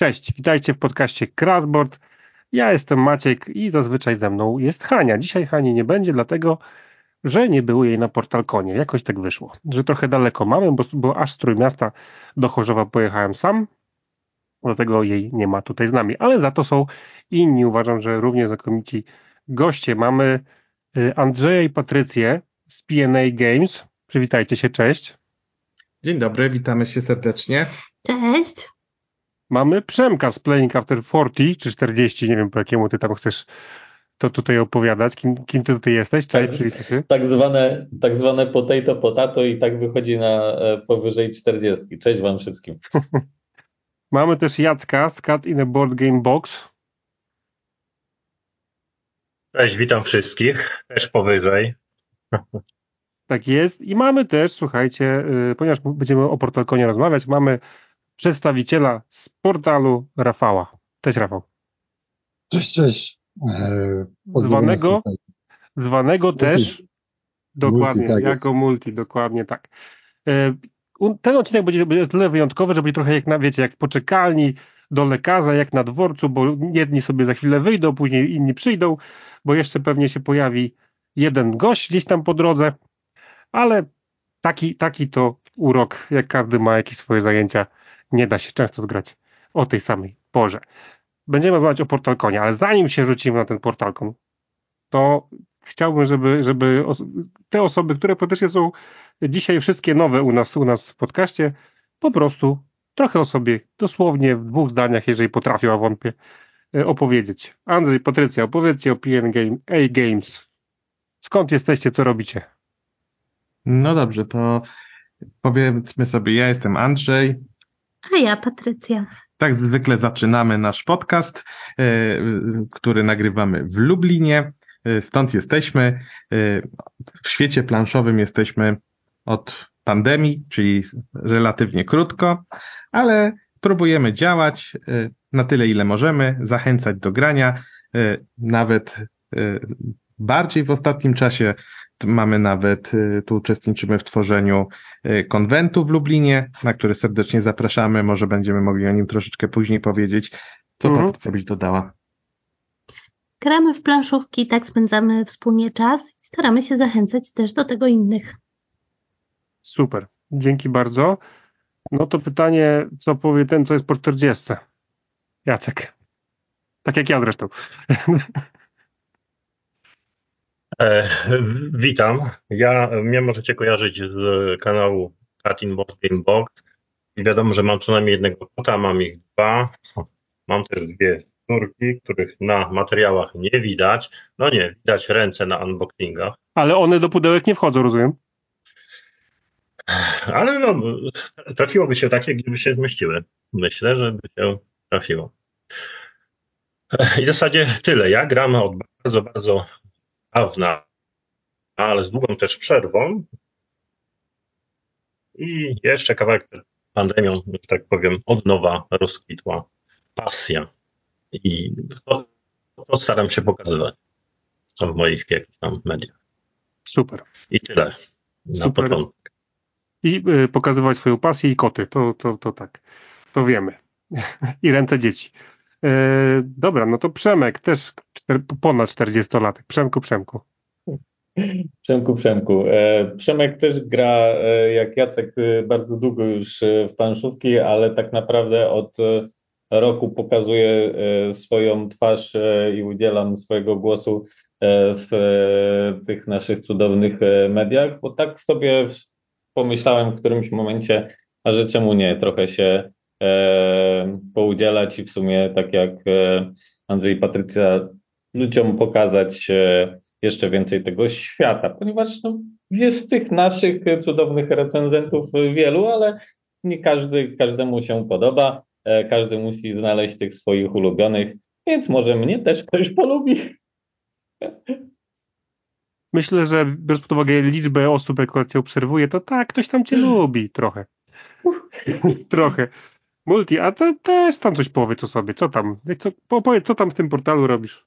Cześć, witajcie w podcaście Crashboard. Ja jestem Maciek i zazwyczaj ze mną jest Hania. Dzisiaj Hani nie będzie, dlatego że nie było jej na Portalkonie. Jakoś tak wyszło, że trochę daleko mamy, bo, bo aż z Trójmiasta do Chorzowa pojechałem sam, dlatego jej nie ma tutaj z nami. Ale za to są inni, uważam, że równie znakomici goście. Mamy y, Andrzeja i Patrycję z PNA Games. Przywitajcie się, cześć. Dzień dobry, witamy się serdecznie. Cześć. Mamy Przemka z Playing After 40 czy 40, nie wiem po jakiemu ty tam chcesz to tutaj opowiadać. Kim, kim ty tutaj jesteś? Cześć, tak, tak, zwane, tak zwane potato potato i tak wychodzi na e, powyżej 40. Cześć wam wszystkim. Mamy też Jacka z Cat in a Board Game Box. Cześć, witam wszystkich. Też powyżej. Tak jest. I mamy też, słuchajcie, y, ponieważ będziemy o Portalkonie rozmawiać, mamy przedstawiciela z portalu Rafała. Cześć Rafał. Cześć, cześć. E, zwanego, zwanego też dokładnie, multi, tak jako multi, dokładnie tak. E, ten odcinek będzie, będzie tyle wyjątkowy, że będzie trochę jak na, wiecie, jak w poczekalni do lekarza, jak na dworcu, bo jedni sobie za chwilę wyjdą, później inni przyjdą, bo jeszcze pewnie się pojawi jeden gość gdzieś tam po drodze, ale taki, taki to urok, jak każdy ma jakieś swoje zajęcia, nie da się często grać o tej samej porze. Będziemy rozmawiać o Portalkonie, ale zanim się rzucimy na ten Portalkon, to chciałbym, żeby, żeby te osoby, które praktycznie są dzisiaj wszystkie nowe u nas, u nas w podcaście, po prostu trochę o sobie, dosłownie w dwóch zdaniach, jeżeli potrafią, a wątpię, e, opowiedzieć. Andrzej, Patrycja, opowiedzcie o PN Game, A Games. Skąd jesteście, co robicie? No dobrze, to powiedzmy sobie, ja jestem Andrzej. A ja Patrycja. Tak zwykle zaczynamy nasz podcast, e, który nagrywamy w Lublinie. E, stąd jesteśmy. E, w świecie planszowym jesteśmy od pandemii, czyli relatywnie krótko, ale próbujemy działać na tyle, ile możemy, zachęcać do grania, nawet bardziej w ostatnim czasie Mamy nawet, y, tu uczestniczymy w tworzeniu y, konwentu w Lublinie, na który serdecznie zapraszamy. Może będziemy mogli o nim troszeczkę później powiedzieć. Co mhm. Patrycja byś dodała? Gramy w planszówki, tak spędzamy wspólnie czas i staramy się zachęcać też do tego innych. Super, dzięki bardzo. No to pytanie, co powie ten, co jest po 40? Jacek. Tak jak ja zresztą. E, witam. Ja, mnie możecie kojarzyć z kanału Katin Box Game Box. I wiadomo, że mam co najmniej jednego kota, mam ich dwa. Mam też dwie córki, których na materiałach nie widać. No nie, widać ręce na unboxingach. Ale one do pudełek nie wchodzą, rozumiem? Ale no, trafiłoby się takie, gdyby się zmieściły. Myślę, że by się trafiło. I w zasadzie tyle. Ja gram od bardzo, bardzo dawna, ale z długą też przerwą. I jeszcze kawałek pandemią, że tak powiem, od nowa rozkwitła pasja. I to, to staram się pokazywać w moich jakichś tam mediach. Super. I tyle na Super. początek. I y, pokazywać swoją pasję i koty, to, to, to tak, to wiemy. I ręce dzieci. E, dobra, no to Przemek, też ponad 40 lat. Przemku, Przemku. Przemku, Przemku. E, Przemek też gra, e, jak Jacek, bardzo długo już w planszówki, ale tak naprawdę od roku pokazuje swoją twarz i udzielam swojego głosu w tych naszych cudownych mediach, bo tak sobie pomyślałem w którymś momencie, a że czemu nie, trochę się E, poudzielać i w sumie, tak jak e, Andrzej i Patrycja, ludziom pokazać e, jeszcze więcej tego świata, ponieważ no, jest tych naszych cudownych recenzentów wielu, ale nie każdy, każdemu się podoba, każdy musi znaleźć tych swoich ulubionych, więc może mnie też ktoś polubi. Myślę, że biorąc pod uwagę liczbę osób, jak cię obserwuje, to tak, ktoś tam cię lubi trochę. trochę. Multi, a to też tam coś powiedz o sobie, co tam, co, powiedz, co tam w tym portalu robisz?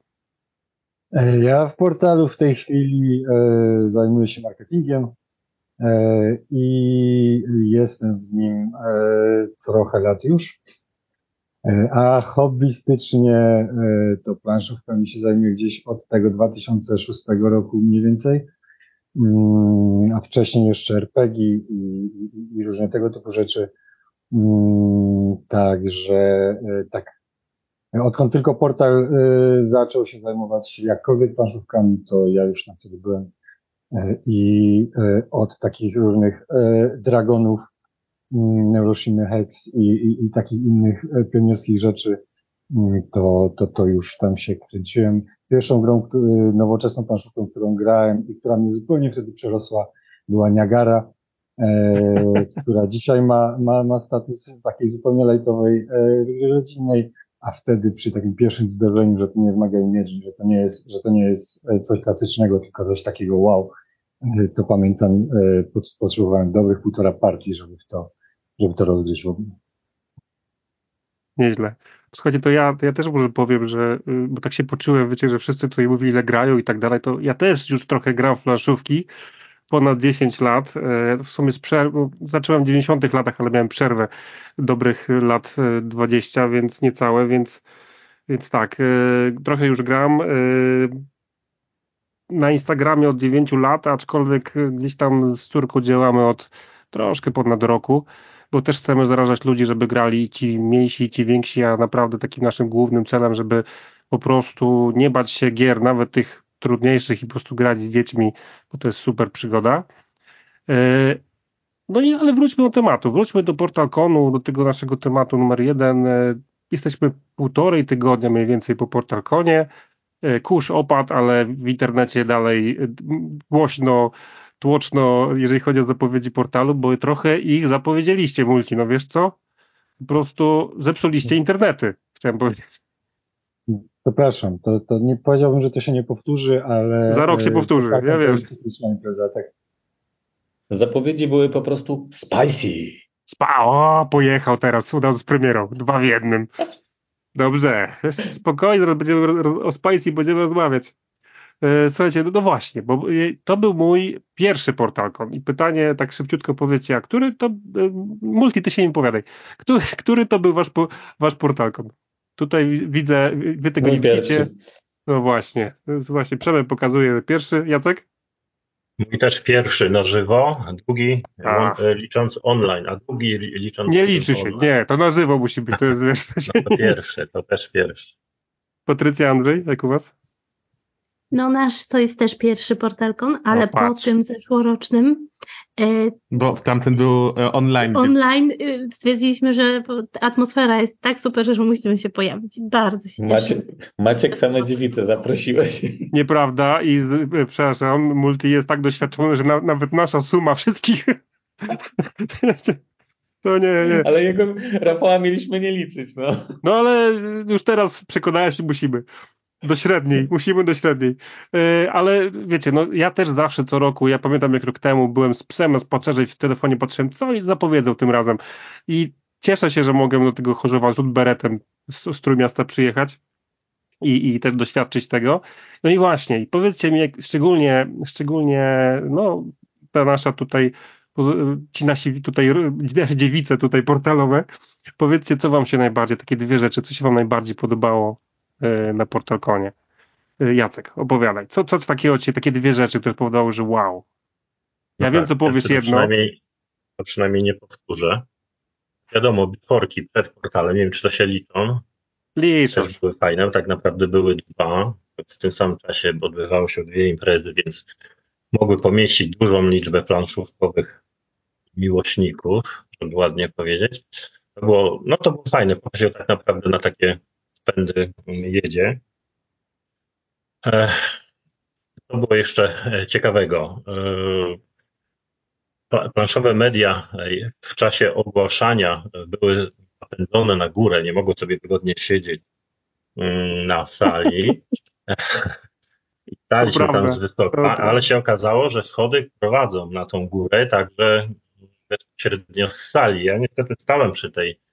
E, ja w portalu w tej chwili e, zajmuję się marketingiem e, i jestem w nim trochę lat już. A hobbystycznie to planszówkami się zajmuję gdzieś od tego 2006 roku mniej więcej. Mm, a wcześniej jeszcze RPG i, i, i różne tego typu rzeczy. Mm, także tak, odkąd tylko portal e, zaczął się zajmować jakkolwiek planszówkami, to ja już na wtedy byłem e, i od takich różnych dragonów, Neuroshimy Hex i, i, i takich innych pionierskich rzeczy, to, to, to już tam się kręciłem. Pierwszą grą, nowoczesną planszówką, którą grałem i która mnie zupełnie wtedy przerosła, była Niagara, e, która dzisiaj ma, ma, ma status takiej zupełnie lejtowej e, rodzinnej, a wtedy przy takim pierwszym zdarzeniu, że to nie jest magia i że to nie jest, że to nie jest e, coś klasycznego, tylko coś takiego wow, e, to pamiętam, e, potrzebowałem dobrych półtora partii, żeby to, żeby to rozgryźć w ogóle. Nieźle. Słuchajcie, to ja, to ja też może powiem, że, y, bo tak się poczułem, wiecie, że wszyscy tutaj mówili, ile grają i tak dalej, to ja też już trochę gram w planszówki, ponad 10 lat, e, w sumie z zacząłem w 90 latach, ale miałem przerwę dobrych lat 20, e, więc niecałe, więc, więc tak, e, trochę już gram. Na Instagramie od 9 lat, aczkolwiek gdzieś tam z córką działamy od troszkę ponad roku bo też chcemy zarażać ludzi, żeby grali ci mniejsi, ci więksi, a naprawdę takim naszym głównym celem, żeby po prostu nie bać się gier, nawet tych trudniejszych i po prostu grać z dziećmi, bo to jest super przygoda. E, no i ale wróćmy do tematu, wróćmy do PortalConu, do tego naszego tematu numer jeden. E, jesteśmy półtorej tygodnia mniej więcej po PortalConie. E, kurz opadł, ale w internecie dalej głośno tłoczno, jeżeli chodzi o zapowiedzi portalu, bo trochę ich zapowiedzieliście multi, no wiesz co? Po prostu zepsuliście internety, chciałem powiedzieć. Przepraszam, to, to nie powiedziałbym, że to się nie powtórzy, ale... Za rok się powtórzy, ja wiem. Impreza, tak. Zapowiedzi były po prostu spicy. Spa, o, pojechał teraz, udał z premierą, dwa w jednym. Dobrze, spokojnie, zaraz będziemy o Spicy będziemy rozmawiać. E, słuchajcie, no, no, właśnie, bo e, to był mój pierwszy portalkon i pytanie tak szybciutko powiecie, a który to, e, multi ty się nie powiadaj, który, który to był wasz, wasz portalkon? Tutaj widzę, wy tego mój nie pierwszy. widzicie. No właśnie, właśnie Przemek pokazuje pierwszy, Jacek? Mój też pierwszy na żywo, a drugi a. licząc online, a drugi licząc Nie liczy się, online. nie, to na żywo musi być, to jest wiesz, to, no to pierwszy, to też pierwszy. Patrycja Andrzej, jak u was? No nasz to jest też pierwszy portalkon, ale no, po tym zeszłorocznym e, bo w tamtym był e, online. Online więc... E, stwierdziliśmy, że atmosfera jest tak super, że musimy się pojawić. Bardzo się cieszę. Maciek, Maciek same dziewice zaprosiłeś. Nieprawda i przepraszam, Multi jest tak doświadczony, że na, nawet nasza suma wszystkich to nie, nie. Ale jego Rafała mieliśmy nie liczyć, no. No ale już teraz przekonałeś się musimy. Do średniej, musimy do średniej. Yy, ale wiecie, no ja też zawsze co roku, ja pamiętam jak rok temu byłem z psem na spacerze i w telefonie patrzyłem, co oni zapowiedzą tym razem. I cieszę się, że mogę do tego Chorzowa rzut beretem z, z Trójmiasta przyjechać i, i też doświadczyć tego. No i właśnie, i powiedzcie mi, jak, szczególnie, szczególnie, no, ta nasza tutaj, ci nasi tutaj, dziewice tutaj portalowe, powiedzcie, co wam się najbardziej, takie dwie rzeczy, co się wam najbardziej podobało na Portalkonie. E, Jacek, opowiadaj. Co, co takiego ci, takie dwie rzeczy, które powodowały, że wow. Ja no wiem, tak, co powiesz jedno. Przynajmniej, to przynajmniej nie powtórzę. Wiadomo, bitworki przed portalem, nie wiem, czy to się liczą. Liczą. Też były fajne, tak naprawdę były dwa. W tym samym czasie odbywały się dwie imprezy, więc mogły pomieścić dużą liczbę planszówkowych miłośników, żeby ładnie powiedzieć. To było, no to było fajne, pokazał tak naprawdę na takie pędy jedzie. To było jeszcze ciekawego. Planszowe media w czasie ogłaszania były napędzone na górę, nie mogły sobie wygodnie siedzieć mm, na sali. I stali się tam z wysoka, ale się okazało, że schody prowadzą na tą górę, także bezpośrednio z sali. Ja niestety stałem przy tej Mm,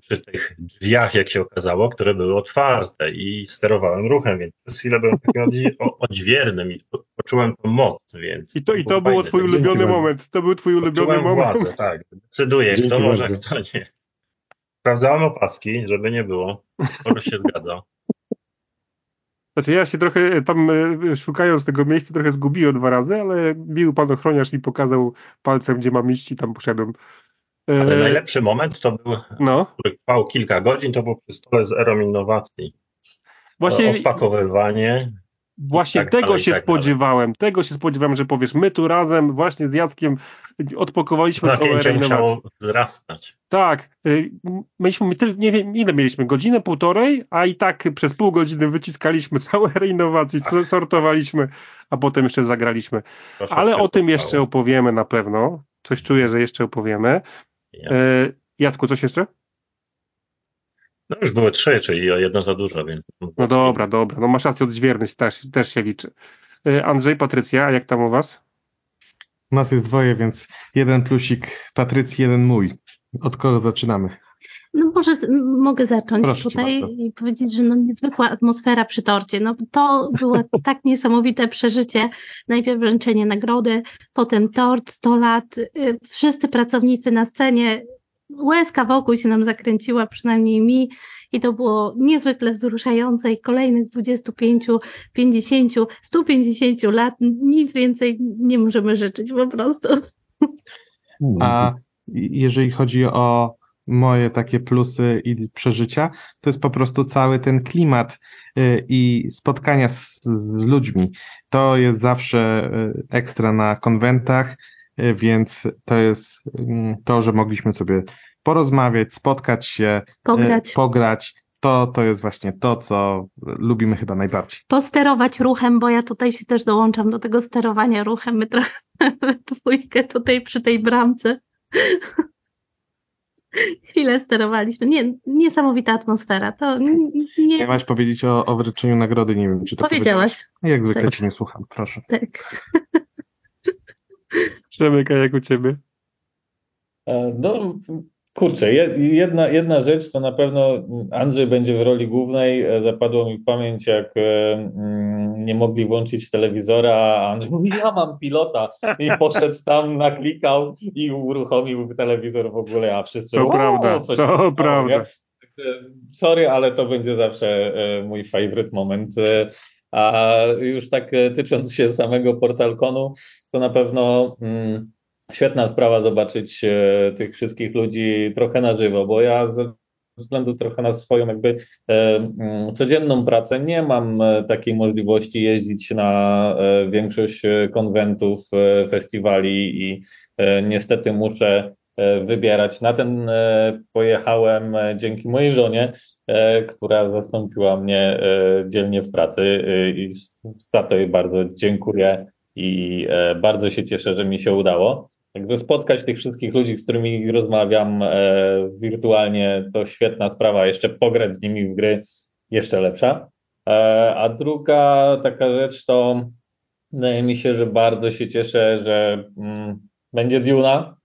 przy tych drzwiach, jak się okazało, które były otwarte i sterowałem ruchem, więc przez chwilę byłem takim odźwiernym i poczułem tą moc, więc... I to, i to było twój ulubiony moment, to był twój ulubiony moment. Władzę, tak, decyduję, kto może, kto nie. Sprawdzałem opaski, żeby nie było. To się zgadza. Znaczy ja się trochę tam e, szukając tego miejsca trochę zgubiłem dwa razy, ale miły pan ochroniarz mi pokazał palcem, gdzie mam iść i tam poszedłem. Ale najlepszy moment to był, no. który trwał kilka godzin, to był przy stole z Erą Innowacji. Właśnie odpakowywanie, Właśnie tak tego się tak spodziewałem, dalej. tego się spodziewałem, że powiesz, my tu razem właśnie z Jackiem odpokowaliśmy całe renowację. wzrastać. Tak, y, myśmy, my nie wiem ile mieliśmy, godzinę, półtorej, a i tak przez pół godziny wyciskaliśmy całe renowacji, sortowaliśmy, a potem jeszcze zagraliśmy. Proszę Ale o tym jeszcze opowiemy na pewno, coś czuję, że jeszcze opowiemy. Jasne. E, Jacku, coś jeszcze? No już były trzy, czyli jedno za dużo, więc. No dobra, dobra. No masz rację, odźwierność też, też się liczy. Y, Andrzej, Patrycja, a jak tam u was? U nas jest dwoje, więc jeden plusik Patrycji, jeden mój. Od kogo zaczynamy? No może mogę zacząć Proszę tutaj i powiedzieć, że no niezwykła atmosfera przy torcie. No to było tak niesamowite przeżycie. Najpierw wręczenie nagrody, potem tort, 100 lat. Y, wszyscy pracownicy na scenie łezka wokół się nam zakręciła, przynajmniej mi, i to było niezwykle wzruszające i kolejnych 25, 50, 150 lat, nic więcej nie możemy życzyć po prostu. A jeżeli chodzi o moje takie plusy i przeżycia, to jest po prostu cały ten klimat y, i spotkania z, z ludźmi. To jest zawsze y, ekstra na konwentach, y, więc to jest mm, to, że mogliśmy sobie porozmawiać, spotkać się, pograć. pograć. To, to jest właśnie to, co lubimy chyba najbardziej. Posterować ruchem, bo ja tutaj się też dołączam do tego sterowania ruchem. My trochę dwójkę tutaj przy tej bramce chwilę sterowaliśmy. Nie, niesamowita atmosfera. To nie... Miałaś powiedzieć o, o wręczeniu nagrody, nie wiem, czy to powiedziałaś. Jak zwykle tak. cię nie słucham, proszę. Tak. Przemyka, jak u ciebie? E, no, Kurczę, jedna, jedna rzecz to na pewno Andrzej będzie w roli głównej. E, zapadło mi w pamięć, jak e, mm, nie mogli włączyć telewizora, a Andrzej mówi, ja mam pilota i poszedł tam, naklikał i uruchomił telewizor w ogóle, a wszyscy... To prawda, to prawda. Sorry, ale to będzie zawsze e, mój favorite moment. A już tak tycząc się samego portalkonu, to na pewno... Mm, świetna sprawa zobaczyć e, tych wszystkich ludzi trochę na żywo, bo ja ze względu trochę na swoją jakby e, mm, codzienną pracę nie mam e, takiej możliwości jeździć na większość konwentów, festiwali i niestety muszę wybierać. Na ten pojechałem dzięki mojej żonie, która zastąpiła mnie dzielnie w pracy i za to jej bardzo dziękuję i bardzo się cieszę, że mi się udało. Jakby spotkać tych wszystkich ludzi, z którymi rozmawiam e, wirtualnie, to świetna sprawa. Jeszcze pograć z nimi w gry, jeszcze lepsza. E, a druga taka rzecz to wydaje mi się, że bardzo się cieszę, że mm, będzie Duna,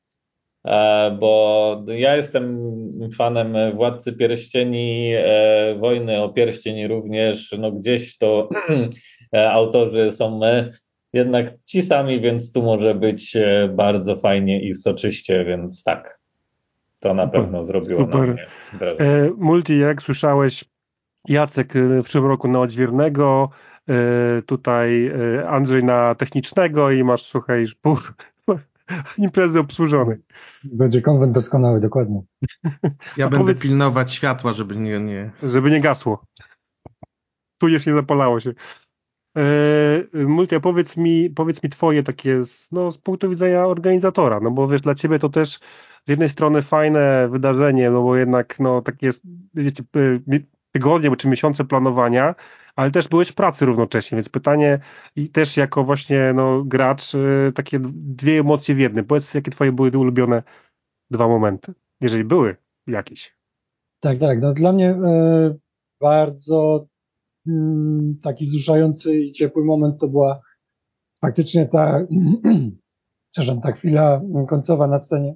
e, bo ja jestem fanem Władcy Pierścieni, e, Wojny o Pierścień również, no gdzieś to e, autorzy są my jednak ci sami, więc tu może być e, bardzo fajnie i soczyście, więc tak. To na pewno zrobiło Super. na mnie e, Multi, jak słyszałeś, Jacek e, w przyszłym roku na odźwiernego, e, tutaj e, Andrzej na technicznego i masz, słuchaj, pół imprezy obsłużonej. Będzie konwent doskonały, dokładnie. Ja A będę powiedz, pilnować światła, żeby nie, nie... Żeby nie gasło. Tu jeszcze nie zapalało się. Yy, Multia, powiedz mi, powiedz mi twoje takie, no, z punktu widzenia organizatora, no bo wiesz, dla ciebie to też z jednej strony fajne wydarzenie, no bo jednak, no, takie wiecie, tygodnie czy miesiące planowania, ale też byłeś w pracy równocześnie, więc pytanie i też jako właśnie, no, gracz, yy, takie dwie emocje w jednym. Powiedz, jakie twoje były ulubione dwa momenty, jeżeli były jakieś. Tak, tak, no dla mnie yy, bardzo taki wzruszający i ciepły moment to była faktycznie ta, przepraszam, ta chwila końcowa na scenie.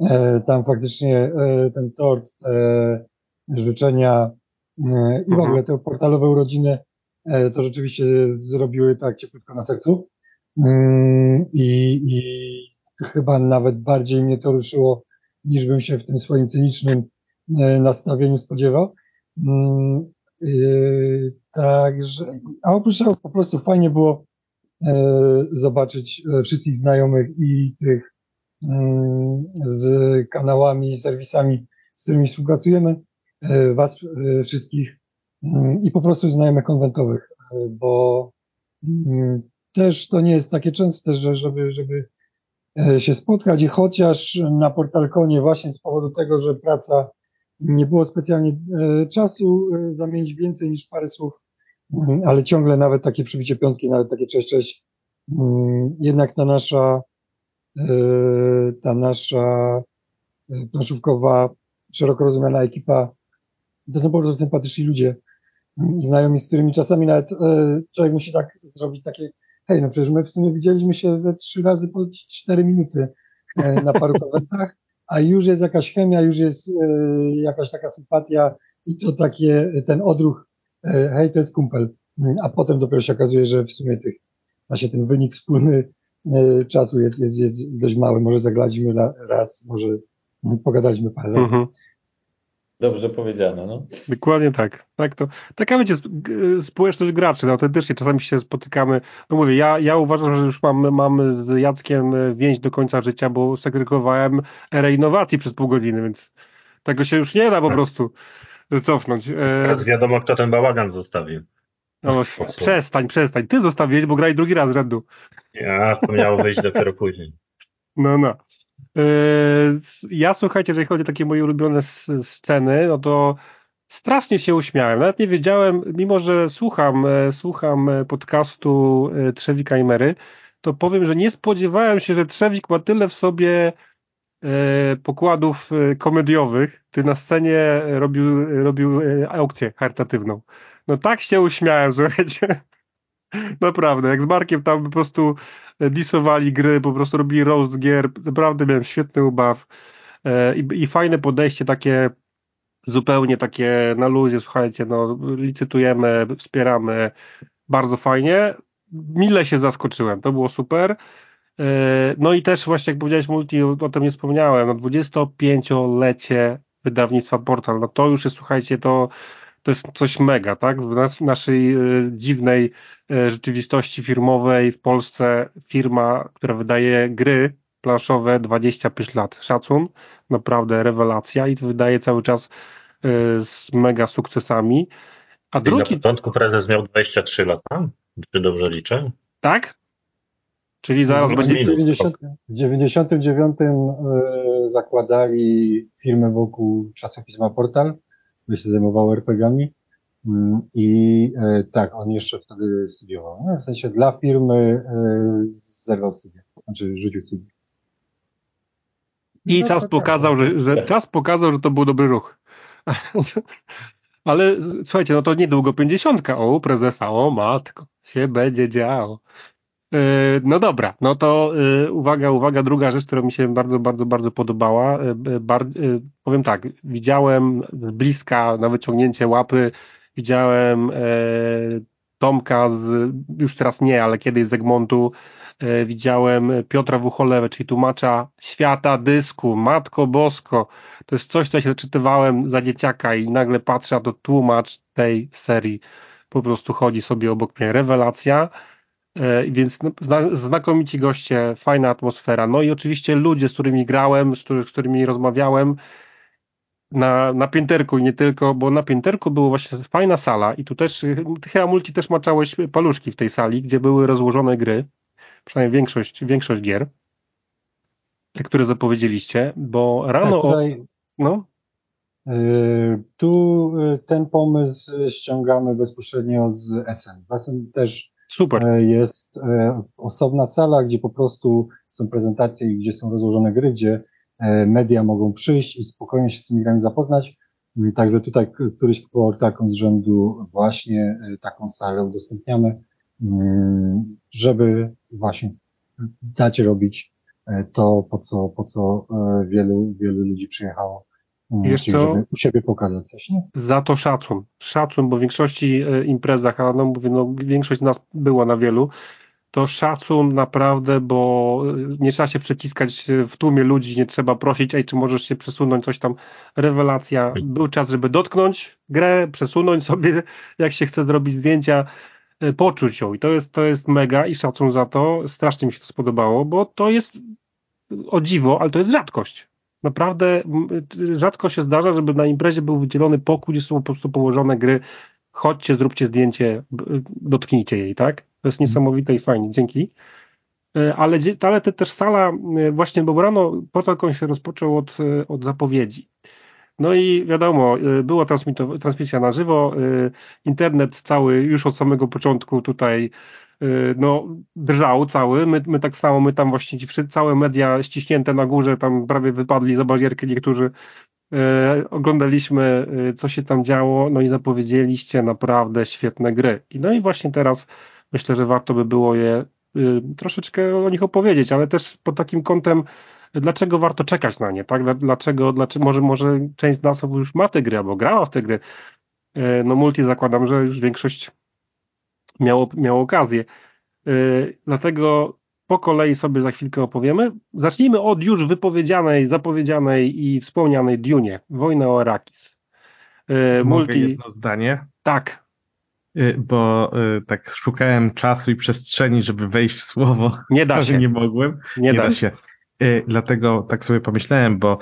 E, tam faktycznie e, ten tort, te życzenia e, i w ogóle te portalowe urodziny to rzeczywiście zrobiły tak cieplutko na sercu. Mm, I, I chyba nawet bardziej mnie to ruszyło, niż bym się w tym swoim cynicznym nastawieniu spodziewał. Mm, także, a oprócz tego po prostu fajnie było zobaczyć wszystkich znajomych i tych mm, z kanałami, serwisami, z którymi współpracujemy, was wszystkich mm, i po prostu znajomych konwentowych, bo też to nie jest takie częste, że żeby, żeby e, się spotkać i chociaż na Portalkonie właśnie z powodu tego, że praca nie było specjalnie e, czasu e, zamienić więcej niż parę słów, mm, ale ciągle nawet takie przybicie piątki, nawet takie cześć, cześć, mm, jednak ta nasza ta nasza planszówkowa, szeroko rozumiana ekipa, to są po prostu sympatyczni ludzie, znajomi, z którymi czasami nawet człowiek musi tak zrobić takie hej, no przecież my w sumie widzieliśmy się ze trzy razy po cztery minuty e, na paru konwentach, a już jest jakaś chemia, już jest e, jakaś taka sympatia i to takie, ten odruch, e, hej, to jest kumpel. A potem dopiero się okazuje, że w sumie tych, właśnie ten wynik wspólny czasu jest, jest, jest dość mały. Może zagladzimy raz, może pogadaliśmy parę razy. Mhm. Dobrze powiedziane, no. Dokładnie tak. tak to, taka będzie społeczność graczy, no, autentycznie czasami się spotykamy. No mówię, ja, ja uważam, że już mam, mam z Jackiem więź do końca życia, bo segregowałem erę innowacji przez pół godziny, więc tego się już nie da po tak. prostu cofnąć. E, Teraz wiadomo, kto ten bałagan zostawił. No, przestań, przestań. Ty zostawiłeś, bo graj drugi raz z rzędu. Ja, to miało wyjść dopiero później. No, no. Yy, ja słuchajcie, jeżeli chodzi o takie moje ulubione sceny, no to strasznie się uśmiałem. Nawet nie wiedziałem, mimo że słucham, e, słucham e, podcastu e, Trzewika i Mery, to powiem, że nie spodziewałem się, że Trzewik ma tyle w sobie pokładów komediowych. Ty na scenie robił, robił aukcję charytatywną. No tak się uśmiałem, słuchajcie. Naprawdę, jak z Markiem tam po prostu disowali gry, po prostu robili roast gier, naprawdę miałem świetny ubaw e, i, i fajne podejście takie zupełnie takie na luzie, słuchajcie, no licytujemy, wspieramy, bardzo fajnie. Mile się zaskoczyłem, to było super. E, no i też właśnie jak powiedziałeś Multi, o tym nie wspomniałem, no 25-lecie wydawnictwa Portal, no to już jest, słuchajcie, to to jest coś mega, tak? W nas, naszej e, dziwnej e, rzeczywistości firmowej w Polsce firma, która wydaje gry planszowe 25 lat. Szacun, naprawdę rewelacja i wydaje cały czas e, z mega sukcesami. A drugi... Na początku prezes miał 23 lata, czy dobrze liczę? Tak? Czyli zaraz w będzie... 90, w 99 zakładali firmę wokół czasopisma Portal który się zajmował RPGami. Mm, I e, tak, on jeszcze wtedy studiował. No, w sensie dla firmy e, zerwał studia, znaczy rzucił studia. I no, czas tak, pokazał, że, że, czas pokazał, że to był dobry ruch. Ale słuchajcie, no to niedługo pięćdziesiątka. O, prezesa, o matko, się będzie działo. E, no dobra, no to e, uwaga, uwaga, druga rzecz, która mi się bardzo, bardzo, bardzo podobała. E, bar, powiem tak, widziałem z bliska na wyciągnięcie łapy, widziałem Tomka z, już teraz nie, ale kiedyś z Egmontu, widziałem Piotra Wucholewę, czyli tłumacza świata dysku, Matko Bosko. To jest coś, co się czytywałem za dzieciaka i nagle patrzę, a to tłumacz tej serii po prostu chodzi sobie obok mnie. Rewelacja. E, więc no, znakomici goście, fajna atmosfera. No i oczywiście ludzie, z którymi grałem, z, z którymi rozmawiałem na, na pięterku i nie tylko, bo na pięterku była właśnie fajna sala i tu też, chyba Multi też maczałeś paluszki w tej sali, gdzie były rozłożone gry, przynajmniej większość, większość gier, te, które zapowiedzieliście, bo rano... tutaj, no? Yy, tu yy, ten pomysł ściągamy bezpośrednio z SN. SN też Super. E, jest e, osobna sala, gdzie po prostu są prezentacje i gdzie są rozłożone gry, gdzie e, media mogą przyjść i spokojnie się z tymi grami zapoznać. Mm, także tutaj któryś taką z rzędu właśnie taką salę udostępniamy, mm, żeby właśnie dać robić to, po co, po co wielu, wielu ludzi przyjechało Wiesz co? u siebie pokazać coś, nie? Za to szacun. Szacun, bo w większości e, imprezach, a no mówię, no większość nas była na wielu, to szacun naprawdę, bo nie trzeba się przeciskać w tłumie ludzi, nie trzeba prosić, ej, czy możesz się przesunąć, coś tam. Rewelacja. Był czas, żeby dotknąć grę, przesunąć sobie, jak się chce zrobić zdjęcia, e, poczuć ją. I to jest, to jest mega i szacun za to. Strasznie mi się to spodobało, bo to jest o dziwo, ale to jest rzadkość. Naprawdę rzadko się zdarza, żeby na imprezie był wydzielony pokój, gdzie są po prostu położone gry. Chodźcie, zróbcie zdjęcie, dotknijcie jej, tak? To jest niesamowite i fajnie, dzięki. E, ale, ale to też sala, e, właśnie, bo rano protokół się rozpoczął od, e, od zapowiedzi. No i wiadomo, była transmisja na żywo, internet cały już od samego początku tutaj no, drżał cały, my, my tak samo, my tam właśnie wszyscy, całe media ściśnięte na górze, tam prawie wypadli za barierkę niektórzy, oglądaliśmy co się tam działo, no i zapowiedzieliście naprawdę świetne gry. I no i właśnie teraz myślę, że warto by było je y, troszeczkę o nich opowiedzieć, ale też pod takim kątem, dlaczego warto czekać na nie, tak? Dlaczego, dlaczego może, może część z nas już ma te gry albo grała w te gry. Y, no multi zakładam, że już większość miało, miało okazję. Y, dlatego po kolei sobie za chwilkę opowiemy. Zacznijmy od już wypowiedzianej, zapowiedzianej i wspomnianej Dune, Wojna o Arakis. Multi... jedno zdanie? Tak, Y, bo y, tak szukałem czasu i przestrzeni, żeby wejść w słowo. Nie da się. Nie mogłem. Nie, nie da, się. Y, dlatego tak sobie pomyślałem, bo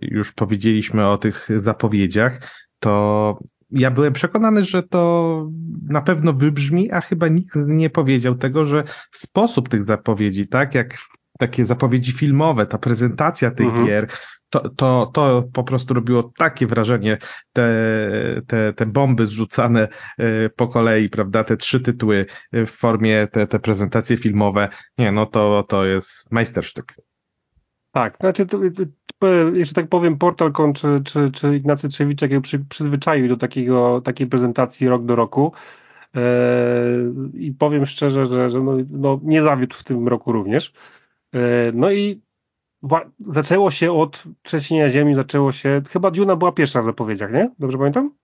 już powiedzieliśmy o tych zapowiedziach, to ja byłem przekonany, że to na pewno wybrzmi, a chyba nikt nie powiedział tego, że sposób tych zapowiedzi, tak jak takie zapowiedzi filmowe, ta prezentacja tych mhm. gier, to, to, to po prostu robiło takie wrażenie, te, te, te bomby zrzucane e, po kolei, prawda, te trzy tytuły w formie, te, te prezentacje filmowe, nie, no to, to jest majstersztyk. Tak, znaczy, to, jeszcze tak powiem, Portal.com czy, czy, czy Ignacy Trzewiczek przy, przyzwyczaił do takiego, takiej prezentacji rok do roku e, i powiem szczerze, że, że no, no, nie zawiódł w tym roku również. E, no i zaczęło się od trzęsienia ziemi, zaczęło się, chyba Duna była pierwsza w zapowiedziach, nie? Dobrze pamiętam?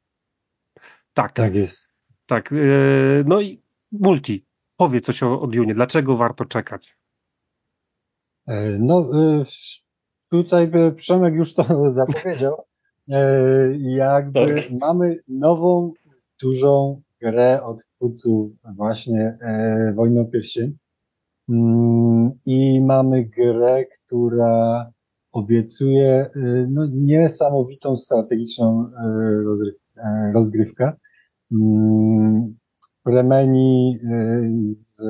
Tak. Tak jest. Tak, yy, no i Multi, powiedz coś o, o Dune, dlaczego warto czekać? E, no, yy, tutaj Przemek już to zapowiedział. Yy, jakby tak. mamy nową, dużą grę od twórców właśnie Wojny o Pierścień. Mm, I mamy grę, która obiecuje no, niesamowitą strategiczną rozgrywkę. Mm, Plemeni z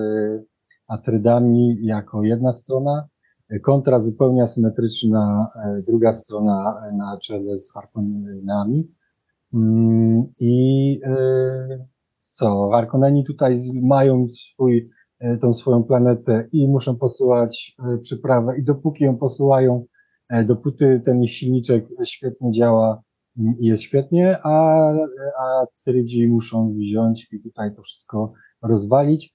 Atrydami jako jedna strona, kontra zupełnie asymetryczna druga strona na czele z Harkonnenami. Mm, I co, Harkonneni tutaj mają swój E, tą swoją planetę i muszą posyłać e, przyprawę i dopóki ją posyłają, e, dopóty ten silniczek świetnie działa mm, jest świetnie, a, a muszą wziąć i tutaj to wszystko rozwalić.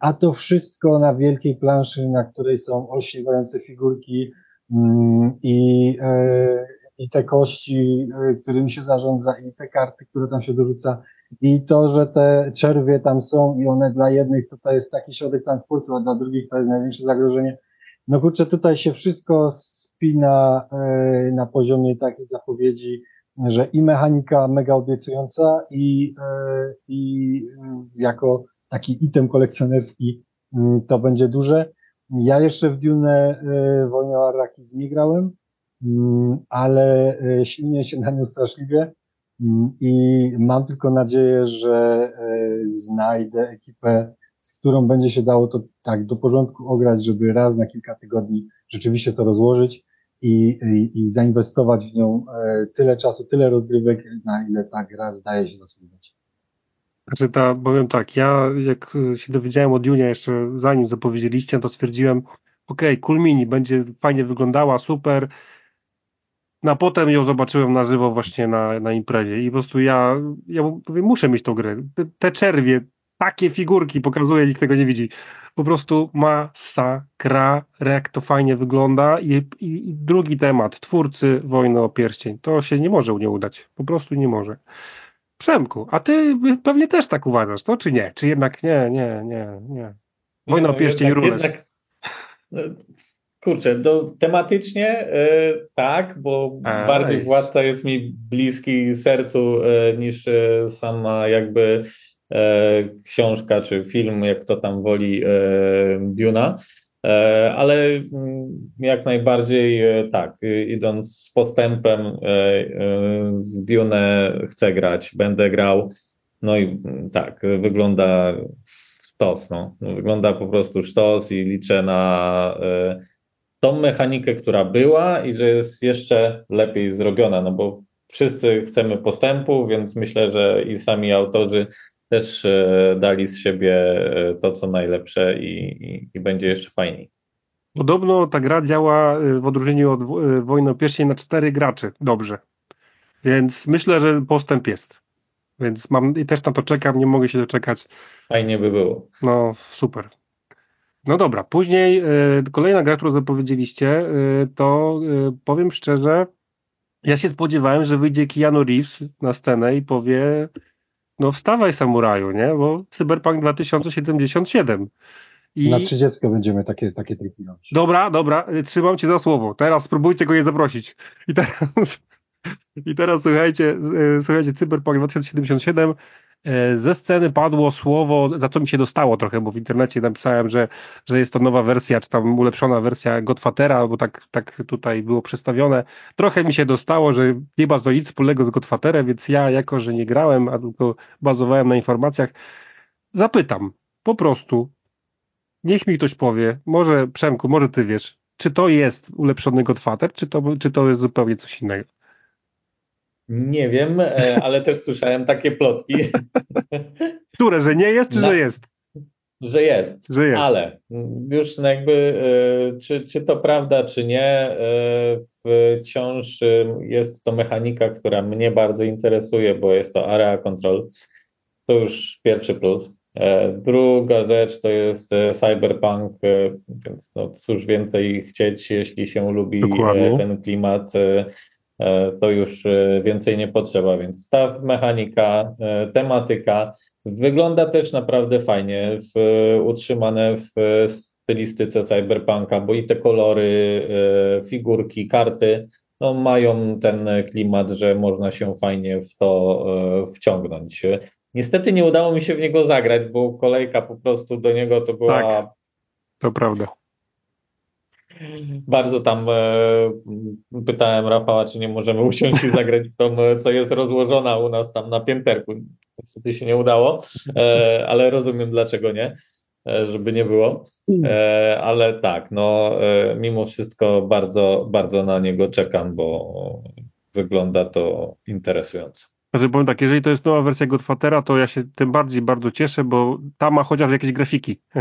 A to wszystko na wielkiej planszy, na której są olśniewające figurki mm, i, i te kości, którymi się zarządza i te karty, które tam się dorzuca i to, że te czerwie tam są i one dla jednych to, to jest taki środek transportu, a dla drugich to jest największe zagrożenie. No kurczę, tutaj się wszystko spina e, na poziomie takiej zapowiedzi, że i mechanika mega obiecująca i, e, i jako taki item kolekcjonerski mm, to będzie duże. Ja jeszcze w Dune e, Wojnę Arrakis nie grałem, mm, ale silnie się na nią straszliwie. Mm, I mam tylko nadzieję, że e, znajdę ekipę, z którą będzie się dało to tak do porządku ograć, żeby raz na kilka tygodni rzeczywiście to rozłożyć i, i, i zainwestować w nią tyle czasu, tyle rozgrywek, na ile ta gra zdaje się zasługiwać. Znaczy ta, powiem tak, ja jak się dowiedziałem o Dune jeszcze zanim zapowiedzieliście, to stwierdziłem, ok, cool mini, będzie fajnie wyglądała, super, no a potem ją zobaczyłem na żywo właśnie na, na imprezie i po prostu ja, ja mówię, muszę mieć tą grę. Te, te czerwie, takie figurki pokazuje, nikt tego nie widzi. Po prostu masakra, jak to fajnie wygląda. I, i, I, drugi temat, twórcy Wojny o Pierścień. To się nie może nie udać. Po prostu nie może. Przemku, a ty pewnie też tak uważasz, to czy nie? Czy jednak nie, nie, nie, nie? Wojna o no, pierścień rules. No, kurczę, do, tematycznie y, tak, bo bardziej Władca jest mi bliski sercu y, niż y, sama jakby książka czy film, jak to tam woli, Duna. Ale mm, jak najbardziej tak, idąc z postępem w Dune chcę grać, będę grał. No i mm, tak, wygląda sztos. No. Wygląda po prostu sztos i liczę na y, tą mechanikę, która była i że jest jeszcze lepiej zrobiona, no bo wszyscy chcemy postępu, więc myślę, że i sami autorzy też y, dali z siebie y, to, co najlepsze i, i, i będzie jeszcze fajniej. Podobno ta gra działa w odróżnieniu od Wojny o Pierścień na cztery graczy dobrze. Więc myślę, że postęp jest. Więc mam i też na to czekam, nie mogę się doczekać. Fajnie by było. No, super. No dobra, później y, kolejna gra, którą zapowiedzieliście, y, to y, powiem szczerze, ja się spodziewałem, że wyjdzie Keanu Reeves na scenę i powie no wstawaj samuraju, nie? Bo Cyberpunk 2077. I... Na 30 będziemy takie, takie triki robić. Dobra, dobra, trzymam cię za słowo. Teraz spróbujcie go je zaprosić. I teraz i teraz słuchajcie, e, słuchajcie, Cyberpunk 2077 e, ze sceny padło słowo, za co mi się dostało trochę, bo w internecie napisałem, że, że jest to nowa wersja, czy tam ulepszona wersja Godfathera, bo tak, tak tutaj było przedstawione. Trochę mi się dostało, że nie ma to nic wspólnego z Godfatherem, więc ja, jako że nie grałem, a tylko bazowałem na informacjach, zapytam po prostu, niech mi ktoś powie, może Przemku, może ty wiesz, czy to jest ulepszony Godfather, czy to, czy to jest zupełnie coś innego? Nie wiem, e, ale też słyszałem takie plotki. Które, że nie jest, czy Na, że jest? Że jest. Że jest. Ale już jakby, e, czy, czy to prawda, czy nie, e, wciąż jest to mechanika, która mnie bardzo interesuje, bo jest to area control. To już pierwszy plus. Druga rzecz to jest cyberpunk, więc no cóż więcej chcieć, jeśli się lubi Dokładnie. ten klimat to już e, więcej nie potrzeba, więc ta mechanika, e, tematyka wygląda też naprawdę fajnie, w, utrzymane w stylistyce cyberpunka, bo i te kolory, figurki, karty no, mają ten klimat, że można się fajnie w to wciągnąć. Niestety nie udało mi się w niego zagrać, bo kolejka po prostu do niego to była. Tak, to prawda. Bardzo tam e, pytałem Rafała, czy nie możemy usiąść i zagrać tą, co jest rozłożona u nas tam na pięterku. Niestety się nie udało, e, ale rozumiem dlaczego nie, e, żeby nie było. E, ale tak, no e, mimo wszystko bardzo, bardzo na niego czekam, bo wygląda to interesująco. Znaczy powiem tak, jeżeli to jest nowa wersja Godfathera, to ja się tym bardziej bardzo cieszę, bo ta ma chociaż jakieś grafiki.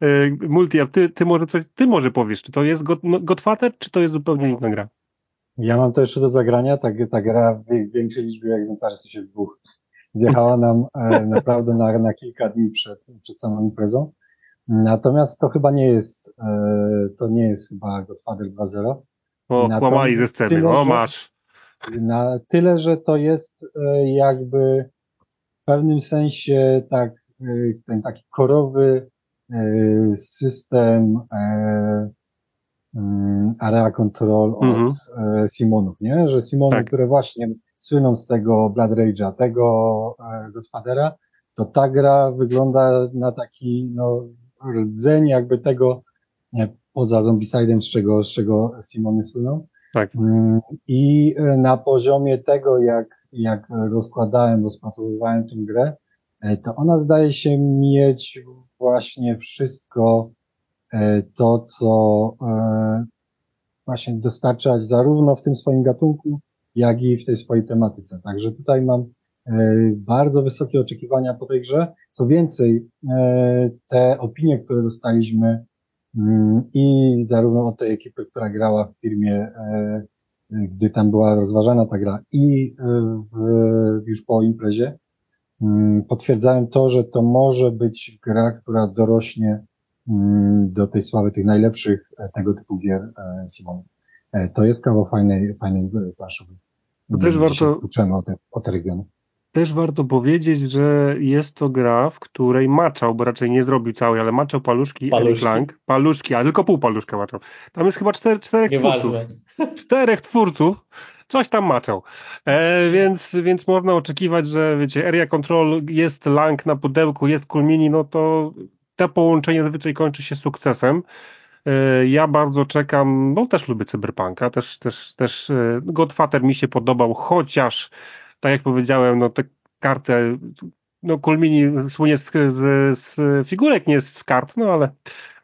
E, multi, a ty, ty może coś, ty może powiesz, czy to jest God, no, Godfather, czy to jest zupełnie inna gra? Ja mam to jeszcze do zagrania, ta, ta gra w większej liczbie egzemplarzy, co się dwóch zjechała nam e, naprawdę na, na kilka dni przed, przed samą imprezą. Natomiast to chyba nie jest, e, to nie jest chyba Godfather 2.0. O, kłamali ze sceny, tyle, o masz. Na tyle, że to jest e, jakby w pewnym sensie tak, ten taki korowy system e, mm, area control od mhm. E, Simonów, nie? Że Simony, tak. które właśnie słyną z tego Blood Rage'a, tego Godfathera, to ta gra wygląda na taki, no, rdzeń jakby tego, nie, poza Zombicidem, z czego, z czego Simony słyną. Tak. Mm, I na poziomie tego, jak, jak rozkładałem, rozpracowywałem tę grę, to ona zdaje się mieć właśnie wszystko e, to, co e, właśnie dostarczać zarówno w tym swoim gatunku, jak i w tej swojej tematyce. Także tutaj mam e, bardzo wysokie oczekiwania po tej grze. Co więcej, te opinie, które dostaliśmy mm, i zarówno od tej ekipy, która grała w firmie, gdy tam była rozważana ta gra, i już po imprezie, potwierdzają to, że to może być gra, która dorośnie mm, do tej sławy tych najlepszych e, tego typu gier e, Simon. E, to jest kawał fajnej, fajnej planszowej. To też warto... Uczymy o te, o te regiony. też warto powiedzieć, że jest to gra, w której maczał, bo raczej nie zrobił całej, ale maczał paluszki, paluszki. Plank, paluszki, a tylko pół paluszka maczał. Tam jest chyba czter, czterech Nieważne. twórców. Czterech twórców coś tam maczał. E, więc, więc można oczekiwać, że wiecie, area control jest lang na pudełku, jest kulmini, no to to połączenie zazwyczaj kończy się sukcesem. E, ja bardzo czekam, bo też lubię cyberpunka, też, też, też e, Godfather mi się podobał, chociaż tak jak powiedziałem, no te karty, no Kulmini słynie z, z, z figurek, nie z kart, no ale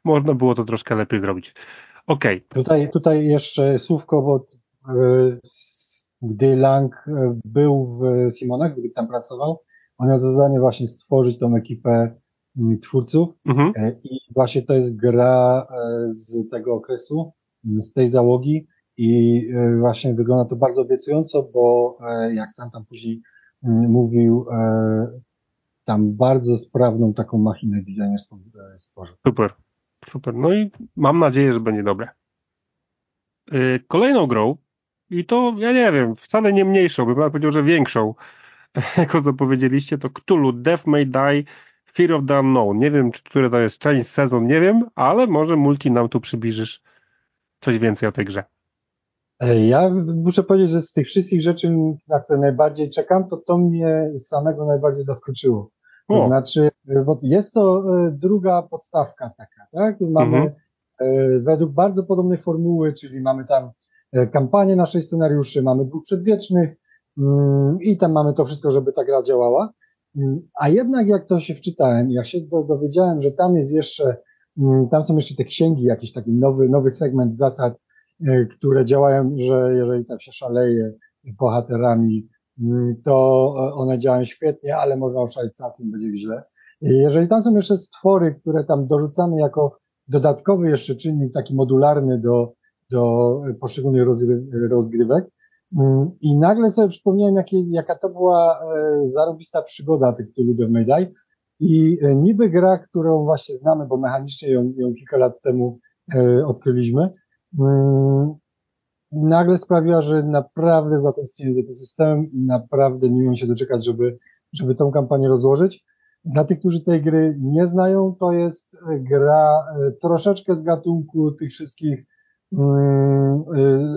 można było to troszkę lepiej zrobić. Okej. Okay. Tutaj, tutaj jeszcze słówko, bo e, gdy Lang był w Simonach, gdy tam pracował, on miał za zadanie właśnie stworzyć tą ekipę mm, twórców mhm. i właśnie to jest gra z tego okresu, z tej załogi, i e, właśnie wygląda to bardzo obiecująco, bo e, jak sam tam później mm, mówił, e, tam bardzo sprawną taką machinę designerską stworzył. Super, super. No i mam nadzieję, że będzie dobre. Kolejną grą, i to ja nie wiem, wcale nie mniejszą, bym powiedział, że większą, jako zapowiedzieliście, to Cthulhu Death May Die Fear of the Unknown. Nie wiem, czy które to jest część sezon, nie wiem, ale może multi nam tu przybliżysz coś więcej o tej grze. Ja muszę powiedzieć, że z tych wszystkich rzeczy, na które najbardziej czekam, to to mnie samego najbardziej zaskoczyło. To o. znaczy, bo jest to e, druga podstawka taka, tak? Mamy mhm. E, według bardzo podobnej formuły, czyli mamy tam e, kampanię naszej scenariuszy, mamy dwóch przedwiecznych mm, i tam mamy to wszystko, żeby ta gra działała. Mm, a jednak jak to się wczytałem, jak się dowiedziałem, że tam jest jeszcze, mm, tam są jeszcze te księgi, jakiś taki nowy, nowy segment zasad E, które działają, że jeżeli tam się szaleje bohaterami, to one działają świetnie, ale można oszaleć całkiem, będzie źle. Jeżeli tam są jeszcze stwory, które tam dorzucamy jako dodatkowy jeszcze czynnik taki modularny do, do poszczególnych rozgrywek, mm, i nagle sobie przypomniałem, jakie, jaka to była e, zarobista przygoda tych Cthulhu Mayday. I e, niby gra, którą właśnie znamy, bo mechanicznie ją, ją kilka lat temu odkryliśmy, Mm, nagle sprawiła, że naprawdę zatęskniłem za tym systemem i naprawdę nie umiem się doczekać, żeby, żeby tą kampanię rozłożyć. Dla tych, którzy tej gry nie znają, to jest gra e, troszeczkę z gatunku tych wszystkich e,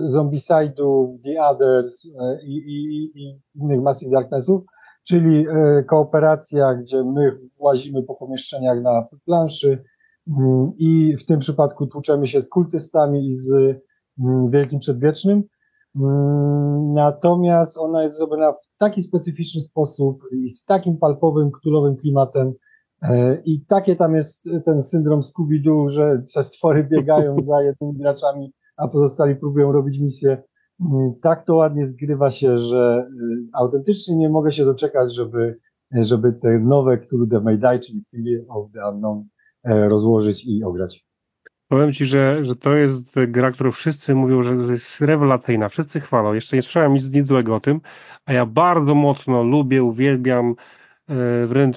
Zombicide'ów, The Others e, i, i, i innych Massive Darknessów, czyli kooperacja, gdzie my łazimy po pomieszczeniach na planszy, Mm, i w tym przypadku tłuczemy się z kultystami i z mm, Wielkim Przedwiecznym. Mm, natomiast ona jest zrobiona w taki specyficzny sposób i z takim palpowym, kulowym klimatem, i takie tam jest ten syndrom Scooby-Doo, że te stwory biegają za jednymi graczami, a pozostali próbują robić misję. Tak to ładnie zgrywa się, że y, autentycznie nie mogę się doczekać, żeby, żeby te nowe Cthulhu The May Die, czyli Fear of the Unknown, E, rozłożyć i ograć. Powiem Ci, że, że to jest gra, którą wszyscy mówią, że jest rewelacyjna. Wszyscy chwalą. Jeszcze nie słyszałem nic, nic złego o tym, a ja bardzo mocno lubię, uwielbiam, e, wręcz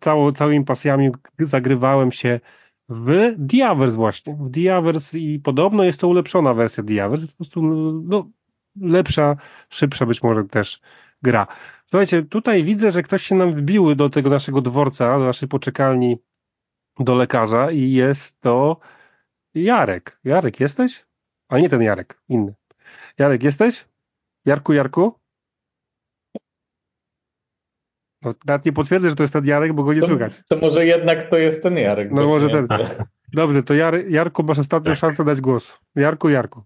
cało, całymi pasjami zagrywałem się w Diavers właśnie. W Diavers i podobno jest to ulepszona wersja Diavers. Jest po prostu no, lepsza, szybsza być może też gra. Słuchajcie, tutaj widzę, że ktoś się nam wbił do tego naszego dworca, do naszej poczekalni do lekarza i jest to Jarek. Jarek, jesteś? A nie ten Jarek, inny. Jarek, jesteś? Jarku, Jarku? No, nawet nie potwierdzę, że to jest ten Jarek, bo go nie to, słychać. To może jednak to jest ten Jarek. No może ten. Dobrze, to Jar, Jarku masz ostatnią szansę dać głos. Jarku, Jarku.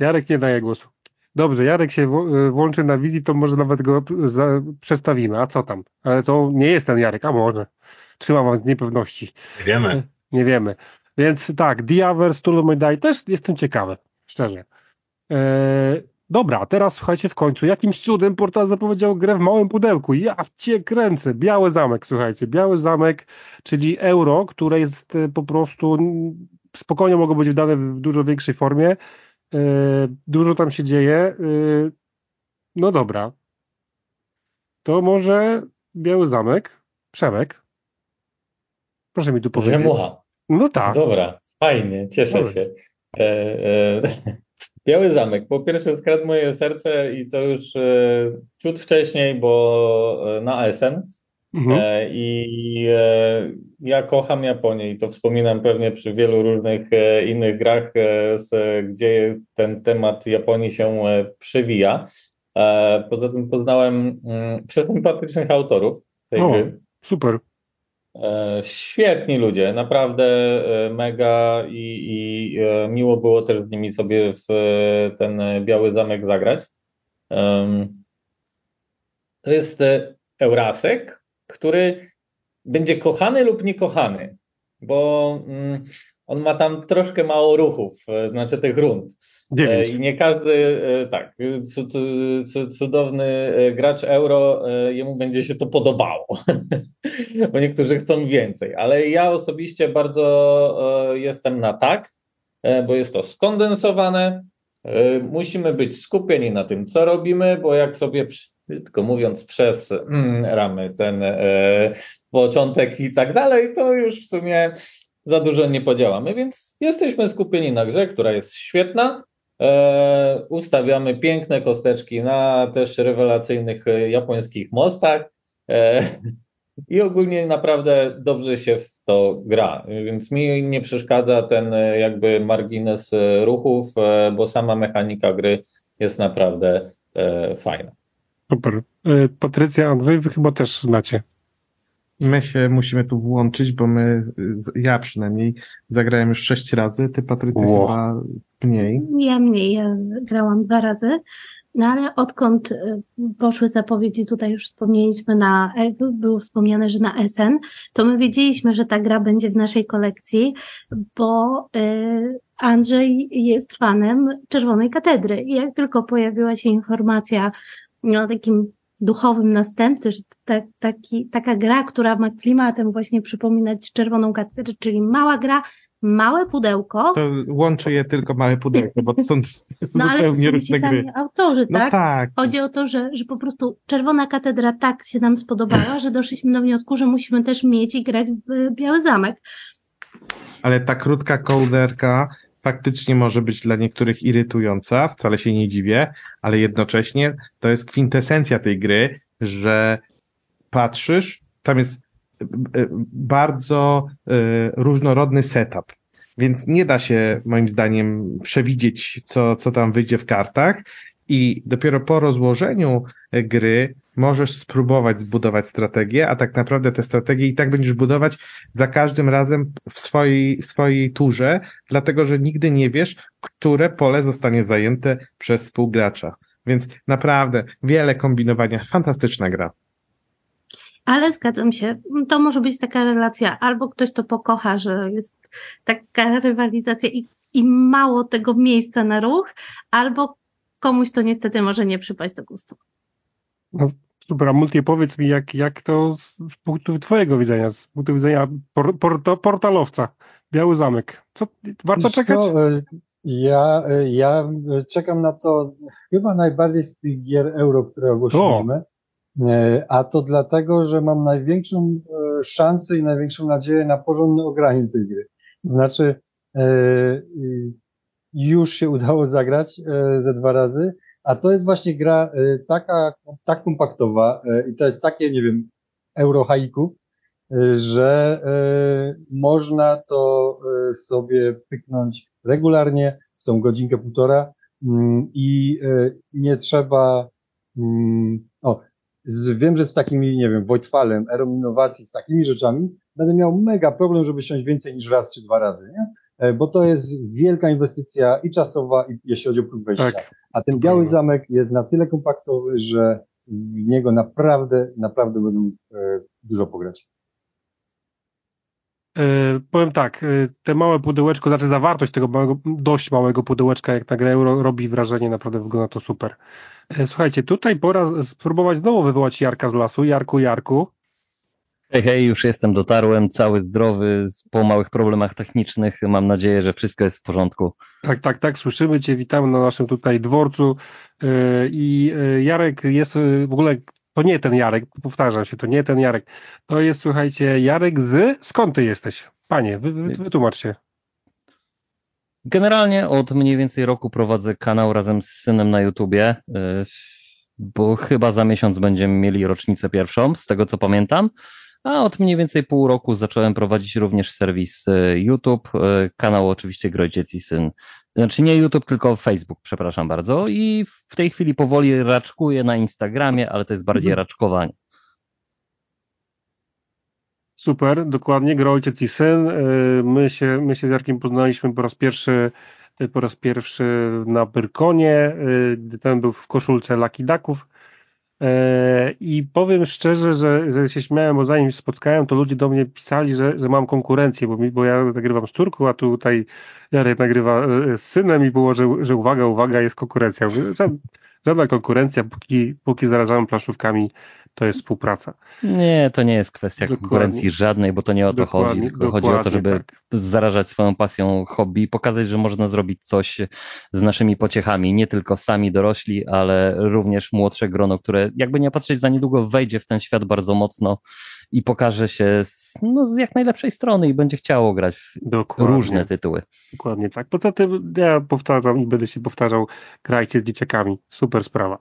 Jarek nie daje głosu. Dobrze, Jarek się y, włączy na wizji, to może nawet go za, przestawimy. A co tam? Ale to nie jest ten Jarek, a może. Trzymam was z niepewności. Nie wiemy. Nie wiemy. Więc tak, Diaver, Tulu Dai też jestem ciekawy, szczerze. E, dobra, teraz słuchajcie w końcu, jakimś cudem portal zapowiedział grę w małym pudełku. Ja cię kręcę. Biały Zamek, słuchajcie. Biały Zamek, czyli euro, które jest e, po prostu spokojnie mogło być wydane w dużo większej formie. E, dużo tam się dzieje. E, no dobra. To może Biały Zamek, Przemek. Proszę mi tu powiedzieć. Rzemucha. No tak. Dobra, fajnie, cieszę się. E, e, Biały Zamek. Po pierwsze skradł moje serce i to już e, ciut wcześniej, bo e, na ASN. Mhm. E, I e, ja kocham Japonię i to wspominam pewnie przy wielu różnych e, innych grach, e, z, gdzie ten temat Japonii się przewija. Poza tym poznałem mm, przesympatycznych autorów tej o, gry. Super. E, świetni ludzie, naprawdę e, mega i, i e, miło było też z nimi sobie w ten Biały Zamek zagrać. To jest Eurasek, który będzie kochany lub niekochany, bo mm, on ma tam troszkę mało ruchów, znaczy tych rund. Dziewięć. I nie każdy, tak, cudowny gracz euro, jemu będzie się to podobało, bo niektórzy chcą więcej, ale ja osobiście bardzo jestem na tak, bo jest to skondensowane, musimy być skupieni na tym, co robimy, bo jak sobie, tylko mówiąc, przez mm, ramy ten początek i tak dalej, to już w sumie za dużo nie podziałamy, więc jesteśmy skupieni na grze, która jest świetna, E, ustawiamy piękne kosteczki na też rewelacyjnych e, japońskich mostach e, i ogólnie naprawdę dobrze się w to gra, więc mi nie przeszkadza ten jakby margines ruchów, bo sama mechanika gry jest naprawdę fajna. Super. Patrycja, Andrzej, wy chyba też znacie. My się musimy tu włączyć, bo my, ja przynajmniej zagrałem już sześć razy, ty Patrycja wow. chyba mniej. Ja mniej, ja grałam dwa razy. No ale odkąd y, poszły zapowiedzi, tutaj już wspomnieliśmy na, e, było wspomniane, że na SN, to my wiedzieliśmy, że ta gra będzie w naszej kolekcji, bo y, Andrzej jest fanem Czerwonej Katedry. I jak tylko pojawiła się informacja o takim duchowym następcy, że ta, taki, taka gra, która ma klimatem właśnie przypominać Czerwoną Katedrę, czyli mała gra, małe pudełko. To łączy je tylko małe pudełko, bo to są no, zupełnie różne gry. autorzy, no tak? tak? Chodzi o to, że, że po prostu Czerwona Katedra tak się nam spodobała, że doszliśmy do wniosku, że musimy też mieć i grać w Biały Zamek. Ale ta krótka kołderka faktycznie może być dla niektórych irytująca, wcale się nie dziwię, ale jednocześnie to jest kwintesencja tej gry, że patrzysz, tam jest e, e, bardzo e, różnorodny setup. Więc nie da się, moim zdaniem, przewidzieć, co, co tam wyjdzie w kartach. I dopiero po rozłożeniu gry możesz spróbować zbudować strategię, a tak naprawdę te strategie i tak będziesz budować za każdym razem w swojej, swojej turze, dlatego że nigdy nie wiesz, które pole zostanie zajęte przez współgracza. Więc naprawdę wiele kombinowania, fantastyczna gra. Ale zgadzam się, to może być taka relacja, albo ktoś to pokocha, że jest taka rywalizacja i, i mało tego miejsca na ruch, albo komuś to niestety może nie przypaść do gustu. No, Dobra, Multi, powiedz mi, jak, jak to z punktu twojego widzenia, z punktu widzenia por, por, portalowca, Biały Zamek. Co, warto czekać? E, ja, e, ja czekam na to chyba najbardziej z tych gier euro, które ogłosiliśmy. O. E, a to dlatego, że mam największą szansę i największą nadzieję na porządne ogranie tej gry. Znaczy, już się udało zagrać ze dwa razy a to jest właśnie gra y, taka, tak kompaktowa y, i to jest takie, nie wiem, euro haiku, y, że można to sobie pyknąć regularnie w tą godzinkę, półtora mm, i nie trzeba, mm, o, z, wiem, że z takimi, nie wiem, Wojtfalem, Erą Innowacji, z takimi rzeczami będę miał mega problem, żeby siąść więcej niż raz czy dwa razy, nie? E, bo to jest wielka inwestycja i czasowa, i jeśli chodzi o próg wejścia. Tak. A ten biały zamek jest na tyle kompaktowy, że w niego naprawdę, naprawdę będą e, dużo pograć. Yy, powiem tak, te małe pudełeczko, znaczy zawartość tego małego, dość małego pudełeczka jak na grę Euro robi wrażenie, naprawdę wygląda to super. Yy, słuchajcie, tutaj pora spróbować znowu wywołać Jarka z lasu. Jarku, Jarku, Hej, hej, już jestem, dotarłem, cały zdrowy, po małych problemach technicznych. Mam nadzieję, że wszystko jest w porządku. Tak, tak, tak, słyszymy Cię, witamy na naszym tutaj dworcu yy, i yy, Jarek jest yy, w ogóle, to nie ten Jarek, powtarzam się, to nie ten Jarek, to jest, słuchajcie, Jarek z, skąd Ty jesteś? Panie, wy, wy, wytłumacz się. Generalnie od mniej więcej roku prowadzę kanał razem z synem na YouTubie, bo chyba za miesiąc będziemy mieli rocznicę pierwszą, z tego co pamiętam. A od mniej więcej pół roku zacząłem prowadzić również serwis y, YouTube, y, kanał oczywiście Grojciec i Syn. Znaczy nie YouTube, tylko Facebook, przepraszam bardzo. I w tej chwili powoli raczkuję na Instagramie, ale to jest bardziej mhm. raczkowanie. Super, dokładnie, gra ojciec i syn. Y, my się, my się z Jarkiem poznaliśmy po raz pierwszy po raz pierwszy na Pyrkonie, gdy ten był w koszulce Lucky Ducków. Y, I powiem szczerze, że, że się śmiałem, bo zanim spotkałem, to ludzie do mnie pisali, że, że mam konkurencję, bo, mi, bo ja nagrywam z córką, a tutaj Jarek nagrywa z synem i było, że, że uwaga, uwaga, jest konkurencja. Żadna konkurencja, póki, póki zarażamy planszówkami to jest współpraca. Nie, to nie jest kwestia dokładnie. konkurencji żadnej, bo to nie o to dokładnie, chodzi. Tylko chodzi o to, żeby tak. zarażać swoją pasją hobby i pokazać, że można zrobić coś z naszymi pociechami. Nie tylko sami dorośli, ale również młodsze grono, które jakby nie patrzeć za niedługo wejdzie w ten świat bardzo mocno i pokaże się z, no, z jak najlepszej strony i będzie chciało grać w Dokładnie. różne tytuły. Dokładnie tak. Poza tym ja powtarzam i będę się powtarzał, grajcie z dzieciakami. Super sprawa.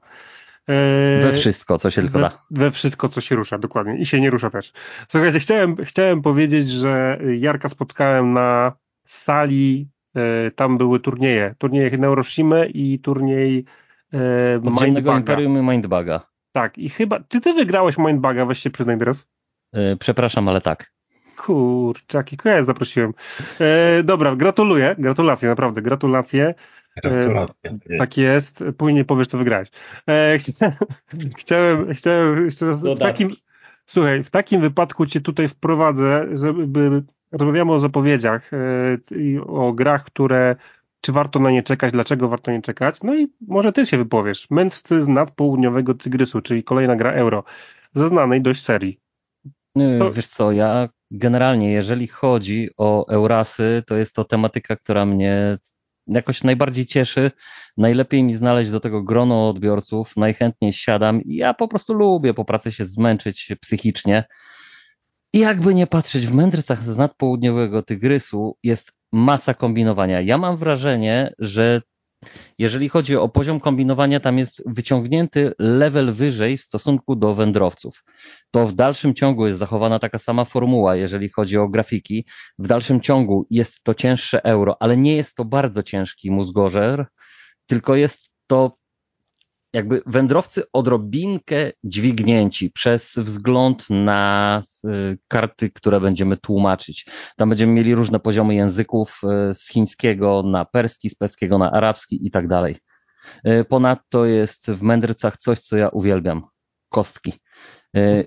Eee, we wszystko, co się tylko da. We wszystko, co się rusza, dokładnie. I się nie rusza też. Słuchajcie, chciałem, chciałem powiedzieć, że Jarka spotkałem na sali, e, tam były turnieje. Turnieje Neuroshimy i turniej e, Mindbaga. Imperium i Mindbaga. Tak, i chyba, czy ty wygrałeś Mindbaga, weź się przyznaj teraz? E, przepraszam, ale tak. Kurczaki, kogo ja zaprosiłem. Dobra, gratuluję, gratulacje, naprawdę, gratulacje. E, tak jest, później powiesz, co wygrałeś. E, chciałem, chciałem, chciałem jeszcze raz, w takim, słuchaj, w takim wypadku cię tutaj wprowadzę, żeby rozmawiamy o zapowiedziach e, i o grach, które czy warto na nie czekać, dlaczego warto nie czekać. No i może ty się wypowiesz. Mędrcy z nadpołudniowego Tygrysu, czyli kolejna gra euro, ze znanej dość serii. To... Wiesz co, ja generalnie, jeżeli chodzi o Eurasy, to jest to tematyka, która mnie jakoś najbardziej cieszy. Najlepiej mi znaleźć do tego grono odbiorców, najchętniej siadam ja po prostu lubię po pracy się zmęczyć psychicznie. I jakby nie patrzeć, w mędrcach z nadpołudniowego Tygrysu jest masa kombinowania. Ja mam wrażenie, że jeżeli chodzi o poziom kombinowania, tam jest wyciągnięty level wyżej w stosunku do wędrowców. To w dalszym ciągu jest zachowana taka sama formuła, jeżeli chodzi o grafiki. W dalszym ciągu jest to cięższe euro, ale nie jest to bardzo ciężki mózgorzer, tylko jest to jakby wędrowcy odrobinkę dźwignięci przez wzgląd na y, karty, które będziemy tłumaczyć. Tam będziemy mieli różne poziomy języków y, z chińskiego na perski, z perskiego na arabski i tak dalej. Y, ponadto jest w mędrcach coś, co ja uwielbiam. Kostki.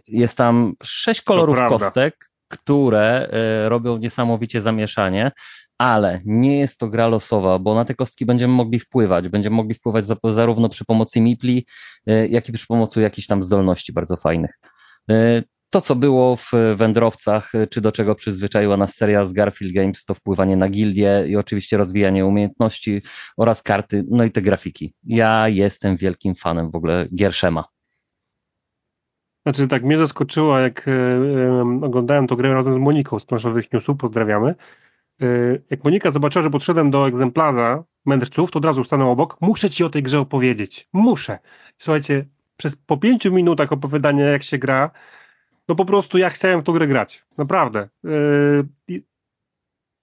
Jest tam sześć kolorów kostek, które robią niesamowicie zamieszanie ale nie jest to gra losowa, bo na te kostki będziemy mogli wpływać. Będziemy mogli wpływać zarówno przy pomocy mipli, e, jak i przy pomocy jakichś tam zdolności bardzo fajnych. E, to, co było w wędrowcach, e, czy do czego przyzwyczaiła nas seria z Garfield Games, to wpływanie na gildię i oczywiście rozwijanie umiejętności oraz karty, no i te grafiki. Ja jestem wielkim fanem w ogóle Gierszema. Znaczy tak, mnie zaskoczyło, jak oglądałem to grę razem z Moniką z planszowych newsów, pozdrawiamy, Y, jak Monika zobaczyła, że podszedłem do egzemplarza mędrców, to od razu stanął obok. Muszę ci o tej grze opowiedzieć. Muszę. Słuchajcie, przez po pięciu minutach opowiadania, jak się gra, no po prostu ja chciałem w tą grę grać. Naprawdę. Y,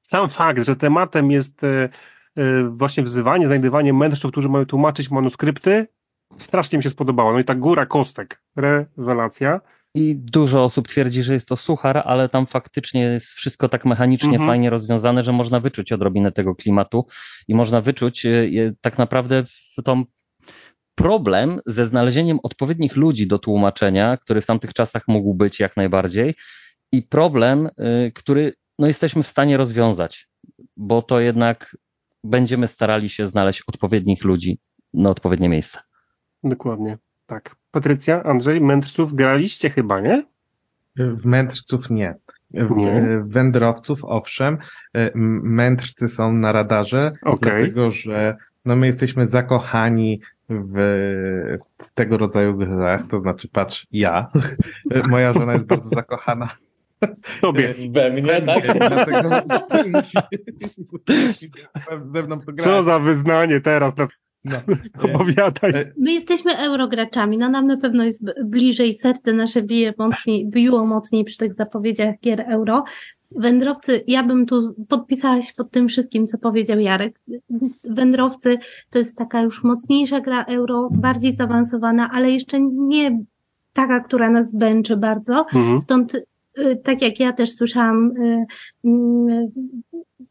sam fakt, że tematem jest y, właśnie wzywanie, znajdywanie mędrców, którzy mają tłumaczyć manuskrypty, strasznie mi się spodobało. No i ta góra kostek, rewelacja. I dużo osób twierdzi, że jest to suchar, ale tam faktycznie jest wszystko tak mechanicznie mhm. fajnie rozwiązane, że można wyczuć odrobinę tego klimatu i można wyczuć e, tak naprawdę w tą problem ze znalezieniem odpowiednich ludzi do tłumaczenia, który w tamtych czasach mógł być jak najbardziej i problem, e, który no, jesteśmy w stanie rozwiązać, bo to jednak będziemy starali się znaleźć odpowiednich ludzi na odpowiednie miejsce. Dokładnie. Tak. Patrycja, Andrzej, mędrców graliście chyba, nie? W mędrców nie. W nie. Wędrowców owszem. Mędrcy są na radarze, okay. dlatego że no my jesteśmy zakochani w tego rodzaju grach, to znaczy patrz, ja, moja żona jest bardzo zakochana Tobie. We mnie, tak? Dlatego Co za wyznanie teraz na no, opowiadaj. E, My jesteśmy eurograczami, no nam na pewno jest bliżej, serce nasze bije mocniej, biło mocniej przy tych zapowiedziach gier euro. Wędrowcy, ja bym tu podpisała się pod tym wszystkim, co powiedział Jarek. Wędrowcy to jest taka już mocniejsza gra euro, bardziej zaawansowana, ale jeszcze nie taka, która nas zbęczy bardzo. Mhm. Stąd tak jak ja też słyszałam, y, y,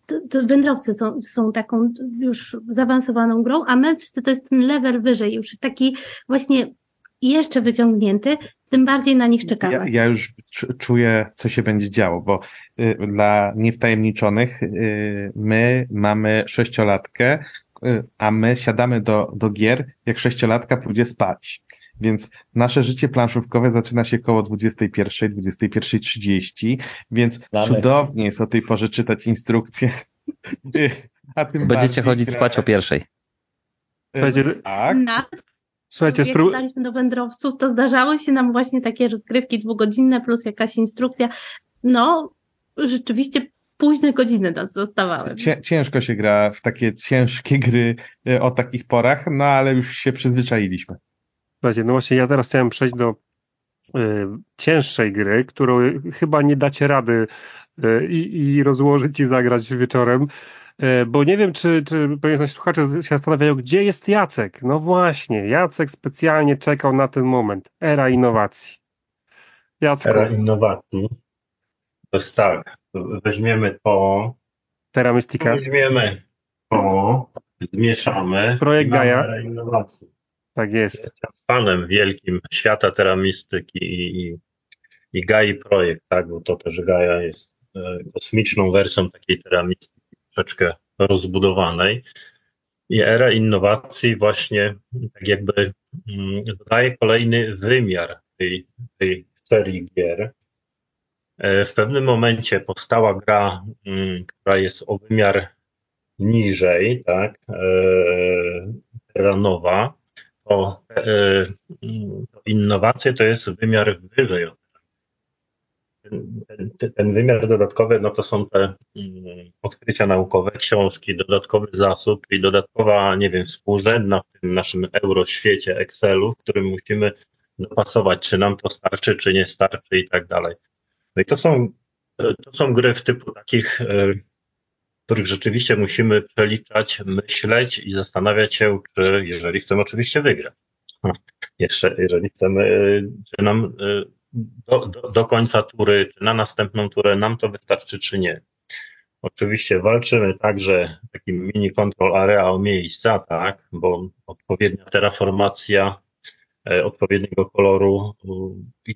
to, to wędrowcy są, są taką już zaawansowaną grą, a mędrcy to jest ten level wyżej, już taki właśnie jeszcze wyciągnięty, tym bardziej na nich czekamy. Ja, ja już czuję, co się będzie działo, bo y, dla niewtajemniczonych y, my mamy sześciolatkę, y, a my siadamy do, do gier, jak sześciolatka pójdzie spać. Więc nasze życie planszówkowe zaczyna się koło 21, 21.30, więc Mamy. cudownie jest o tej porze czytać instrukcje. A tym Będziecie chodzić grać. spać o pierwszej. Słuchajcie, tak. Słuchajcie, jak spró- czytaliśmy do wędrowców, to zdarzały się nam właśnie takie rozgrywki dwugodzinne plus jakaś instrukcja. No, rzeczywiście późne godziny nas zostawały. Ciężko się gra w takie ciężkie gry e, o takich porach, no ale już się przyzwyczailiśmy. Słuchajcie, no właśnie ja teraz chciałem przejść do y, cięższej gry, którą chyba nie dacie rady y, i rozłożyć i zagrać wieczorem. E, bo nie wiem, czy, czy pewnie słuchacze się zastanawiają, gdzie jest Jacek. No właśnie, Jacek specjalnie czekał na ten moment. Era innowacji. Jacku. Era innowacji. To jest tak, weźmiemy to. Terra Mystica. Weźmiemy to, zmieszamy. Projekt Gaia. Era innowacji. Tak jest. Jestem fanem wielkim świata Terra Mystyki i, i, i Gai projekt, tak, bo to też Gaia jest e, kosmiczną wersją takiej Terra Mystyki troszeczkę rozbudowanej. I era innowacji właśnie tak jakby mm, dodaje kolejny wymiar tej, tej serii gier. E, w pewnym momencie powstała gra, mm, która jest o wymiar niżej, tak, era nowa, to, e, innowacje to jest wymiar wyżej od ten, ten wymiar dodatkowy, no to są te mm, odkrycia naukowe, książki, dodatkowy zasób i dodatkowa, nie wiem, współrzędna w tym naszym euroświecie Excelu, w którym musimy dopasować, czy nam to starczy, czy nie starczy i tak dalej. No i to są, to są gry w typu takich, e, których rzeczywiście musimy przeliczać, myśleć i zastanawiać się, czy jeżeli chcemy oczywiście wygrać. Jeszcze, jeżeli chcemy, czy nam e, do, do, do końca tury, czy na następną turę nam to wystarczy, czy nie. Oczywiście walczymy także takim mini control area o miejsca, tak, bo odpowiednia terraformacja e, odpowiedniego koloru,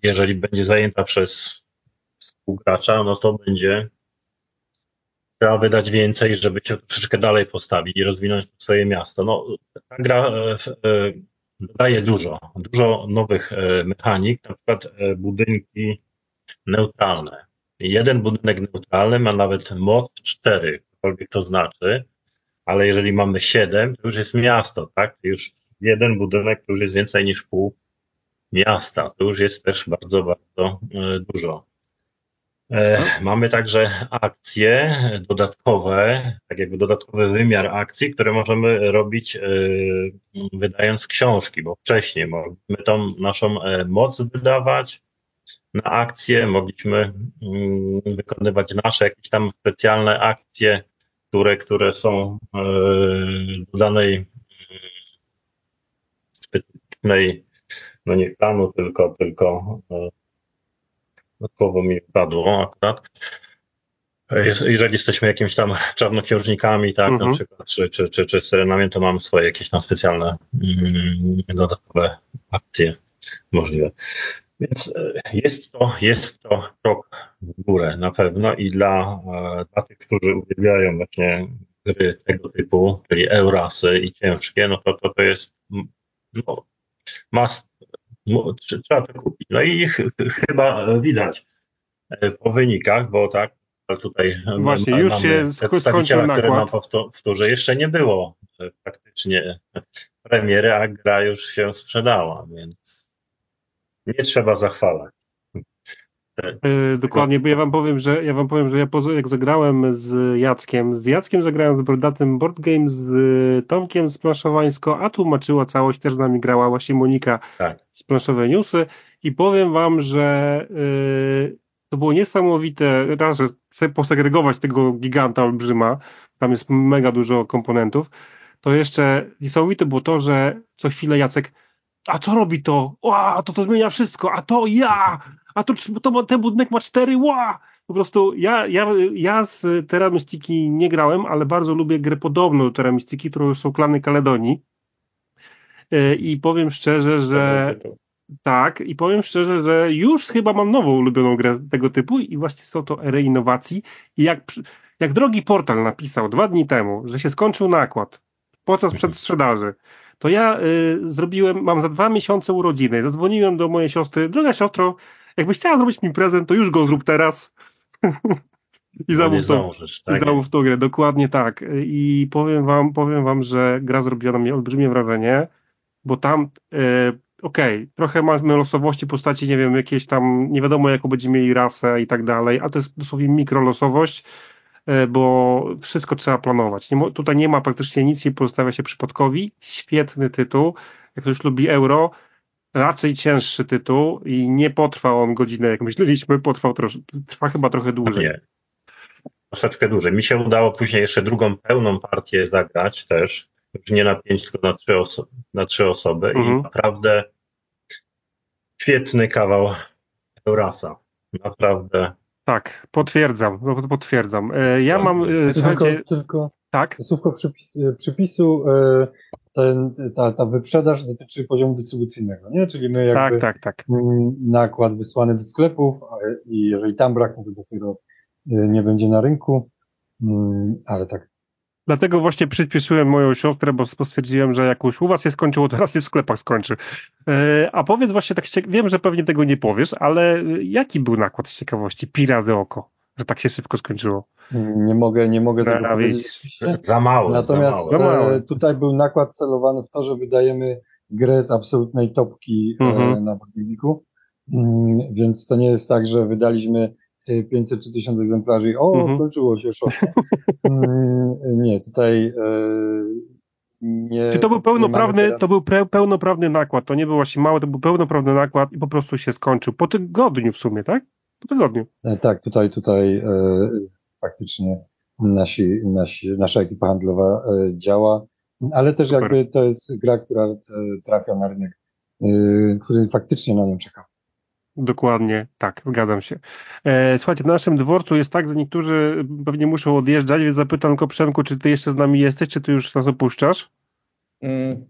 jeżeli będzie zajęta przez współgracza, no to będzie trzeba wydać więcej, żeby się troszeczkę dalej postawić i rozwinąć swoje miasto. No, ta gra e, e, dodaje dużo, dużo nowych e, mechanik, na przykład budynki neutralne. Jeden budynek neutralny ma nawet moc 4, cokolwiek to znaczy, ale jeżeli mamy 7, to już jest miasto, tak? Już jeden budynek to już jest więcej niż pół miasta. To już jest też bardzo, bardzo dużo. E, mamy także akcje dodatkowe, tak jakby dodatkowy wymiar akcji, które możemy robić e, wydając książki, bo wcześniej mogliśmy tą naszą e, moc wydawać na akcje, mogliśmy mm, wykonywać nasze jakieś tam specjalne akcje, które, które są do danej mm, specyficznej, no nie planu, tylko, tylko słowo mi padło akurat. Jeżeli jesteśmy jakimiś tam czarnoksiężnikami, tak, mhm. na przykład, czy, czy, czy, czy serenami, to mamy swoje jakieś tam specjalne mm, dodatkowe akcje możliwe. Więc e, jest to, jest to krok w górę na pewno i dla, e, dla tych, którzy uwielbiają właśnie gry tego typu, czyli Eurasy i ciężkie, no to to, to jest no, must trzeba to kupić. No i ch chyba widać e, po wynikach, bo tak, tutaj Właśnie, już się skończył nakład. na powtórze, jeszcze nie było e, praktycznie premiery, a gra już się sprzedała, więc nie trzeba zachwalać. Yy, dokładnie, bo ja wam powiem, że ja wam powiem, że ja poza, jak zagrałem z Jackiem, z Jackiem zagrałem z Brodatym Board Game, z Tomkiem z Planszowańsko, a tłumaczyła całość, też z nami grała właśnie Monika tak. z Planszowe Newsy i powiem wam, że yy, to było niesamowite, raz, że sobie posegregować tego giganta olbrzyma, tam jest mega dużo komponentów, to jeszcze niesamowite było to, że co chwilę Jacek a co robi to? Ła, to to zmienia wszystko, a to ja, a to, to ten budynek ma cztery, ła! Po prostu ja, ja, ja z Terra Mystiki nie grałem, ale bardzo lubię grę podobną do Terra Mystiki, którą są klany Kaledonii. E, I powiem szczerze, że tak, i powiem szczerze, że już chyba mam nową ulubioną grę tego typu i właśnie są to ery innowacji. I jak, jak drogi portal napisał dwa dni temu, że się skończył nakład podczas przedsprzedaży, to ja y, zrobiłem, mam za dwa miesiące urodziny, zadzwoniłem do mojej siostry, droga siostro, jakbyś chciała zrobić mi prezent, to już go zrób teraz. I zamów, to, tak? i zamów tą grę, dokładnie tak. I powiem wam, powiem wam, że gra zrobiła na mnie olbrzymie wrażenie, bo tam, y, okej, okay, trochę mamy losowości postaci, nie wiem, jakieś tam, nie wiadomo jaką będziemy mieli rasę i tak dalej, a to jest dosłownie mikrolosowość, E, bo wszystko trzeba planować. Nie, tutaj nie ma praktycznie nic, nie pozostawia się przypadkowi. Świetny tytuł. Jak ktoś lubi euro, raczej cięższy tytuł i nie potrwa on godzinę, jak myśleliśmy, potrwał trosz, trwa chyba trochę dłużej. Nie. Troszeczkę dłużej. Mi się udało później jeszcze drugą pełną partię zagrać też, już nie na pięć, tylko na trzy, oso na trzy osoby mhm. i naprawdę świetny kawał Eurasa. Naprawdę tak, potwierdzam, no, potwierdzam. E, ja mam, e, słuchajcie... Tylko, tylko tak? słówko przypis, e, przypisu, ten, ta, ta wyprzedaż dotyczy poziomu dystrybucyjnego, nie? Czyli my jakby tak, tak, tak. nakład wysłany do sklepów i jeżeli tam brak, to dopiero nie będzie na rynku, ale tak Dlatego właśnie przyspieszyłem moją siostrę, bo stwierdziłem, że jak już u was się skończyło, to teraz się w sklepach skończy. E, a powiedz właśnie tak, wiem, że pewnie tego nie powiesz, ale jaki był nakład z ciekawości? Pi razy oko, że tak się szybko skończyło. Nie mogę, nie mogę tego powiedzieć. Za mało. Natomiast za mało. E, tutaj był nakład celowany w to, że wydajemy grę z absolutnej topki e, mhm. na podbiegu. Mm, więc to nie jest tak, że wydaliśmy 500 czy 1000 egzemplarzy i o, mhm. skończyło się szok. Mm, nie, tutaj e, nie. Czy to był pełnoprawny, teraz... to był pełnoprawny nakład, to nie był właśnie mały, to był pełnoprawny nakład i po prostu się skończył. Po tygodniu w sumie, tak? Po tygodniu. E, tak, tutaj, tutaj e, faktycznie nasi, nasi, nasza ekipa handlowa e, działa, ale też Super. jakby to jest gra, która e, trafia na rynek, e, który faktycznie na nią czeka. Dokładnie, tak, zgadzam się. E, słuchajcie, na naszym dworcu jest tak, że niektórzy pewnie muszą odjeżdżać, więc zapytam tylko Przemku, czy ty jeszcze z nami jesteś, czy ty już nas opuszczasz? Mm,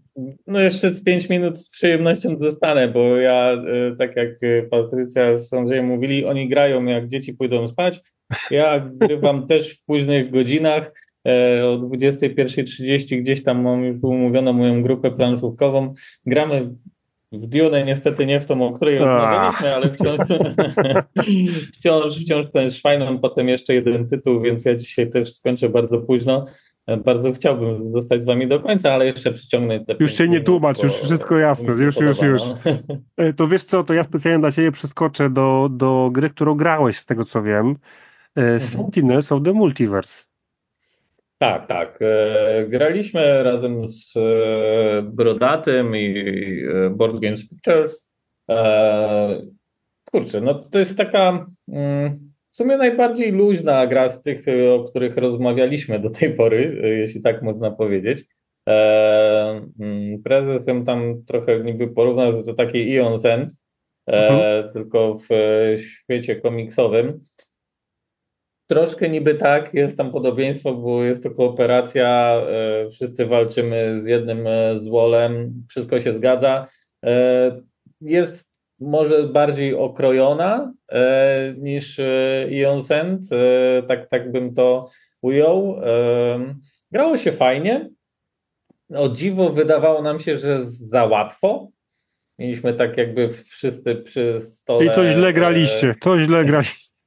no jeszcze z pięć minut z przyjemnością zostanę, bo ja, e, tak jak Patrycja z Andrzejem mówili, oni grają jak dzieci pójdą spać. Ja grywam też w późnych godzinach, e, o 21.30 gdzieś tam mam już umówioną moją grupę planszówkową. Gramy w Dune niestety nie w tą, o której rozmawialiśmy, ale wciąż, wciąż, wciąż też fajną potem jeszcze jeden tytuł, więc ja dzisiaj też skończę bardzo późno. Bardzo chciałbym zostać z wami do końca, ale jeszcze przyciągnę te Już się nie tłumacz, już wszystko jasne, już, już, już. E, to wiesz co, to ja specjalnie dla ciebie przeskoczę do, do gry, którą grałeś, z tego co wiem. E, mhm. Sentinels of the Multiverse. Tak, tak. E, graliśmy razem z e, Brodatym i e, Board Games Pictures. Kurczę, no to jest taka mm, w sumie najbardziej luźna gra z tych, o których rozmawialiśmy do tej pory, jeśli tak można powiedzieć. Mm, prezes ją tam trochę niby porównał, że to taki Ion Zend, mhm. tylko w świecie komiksowym. Troszkę niby tak, jest tam podobieństwo, bo jest to kooperacja, e, wszyscy walczymy z jednym e, złolem, wszystko się zgadza. E, jest może bardziej okrojona niż Ion Send, tak, tak bym to ujął. Grało się fajnie. O dziwo wydawało nam się, że za łatwo. Mieliśmy tak jakby wszyscy przy stole. I to źle graliście, to źle graliście.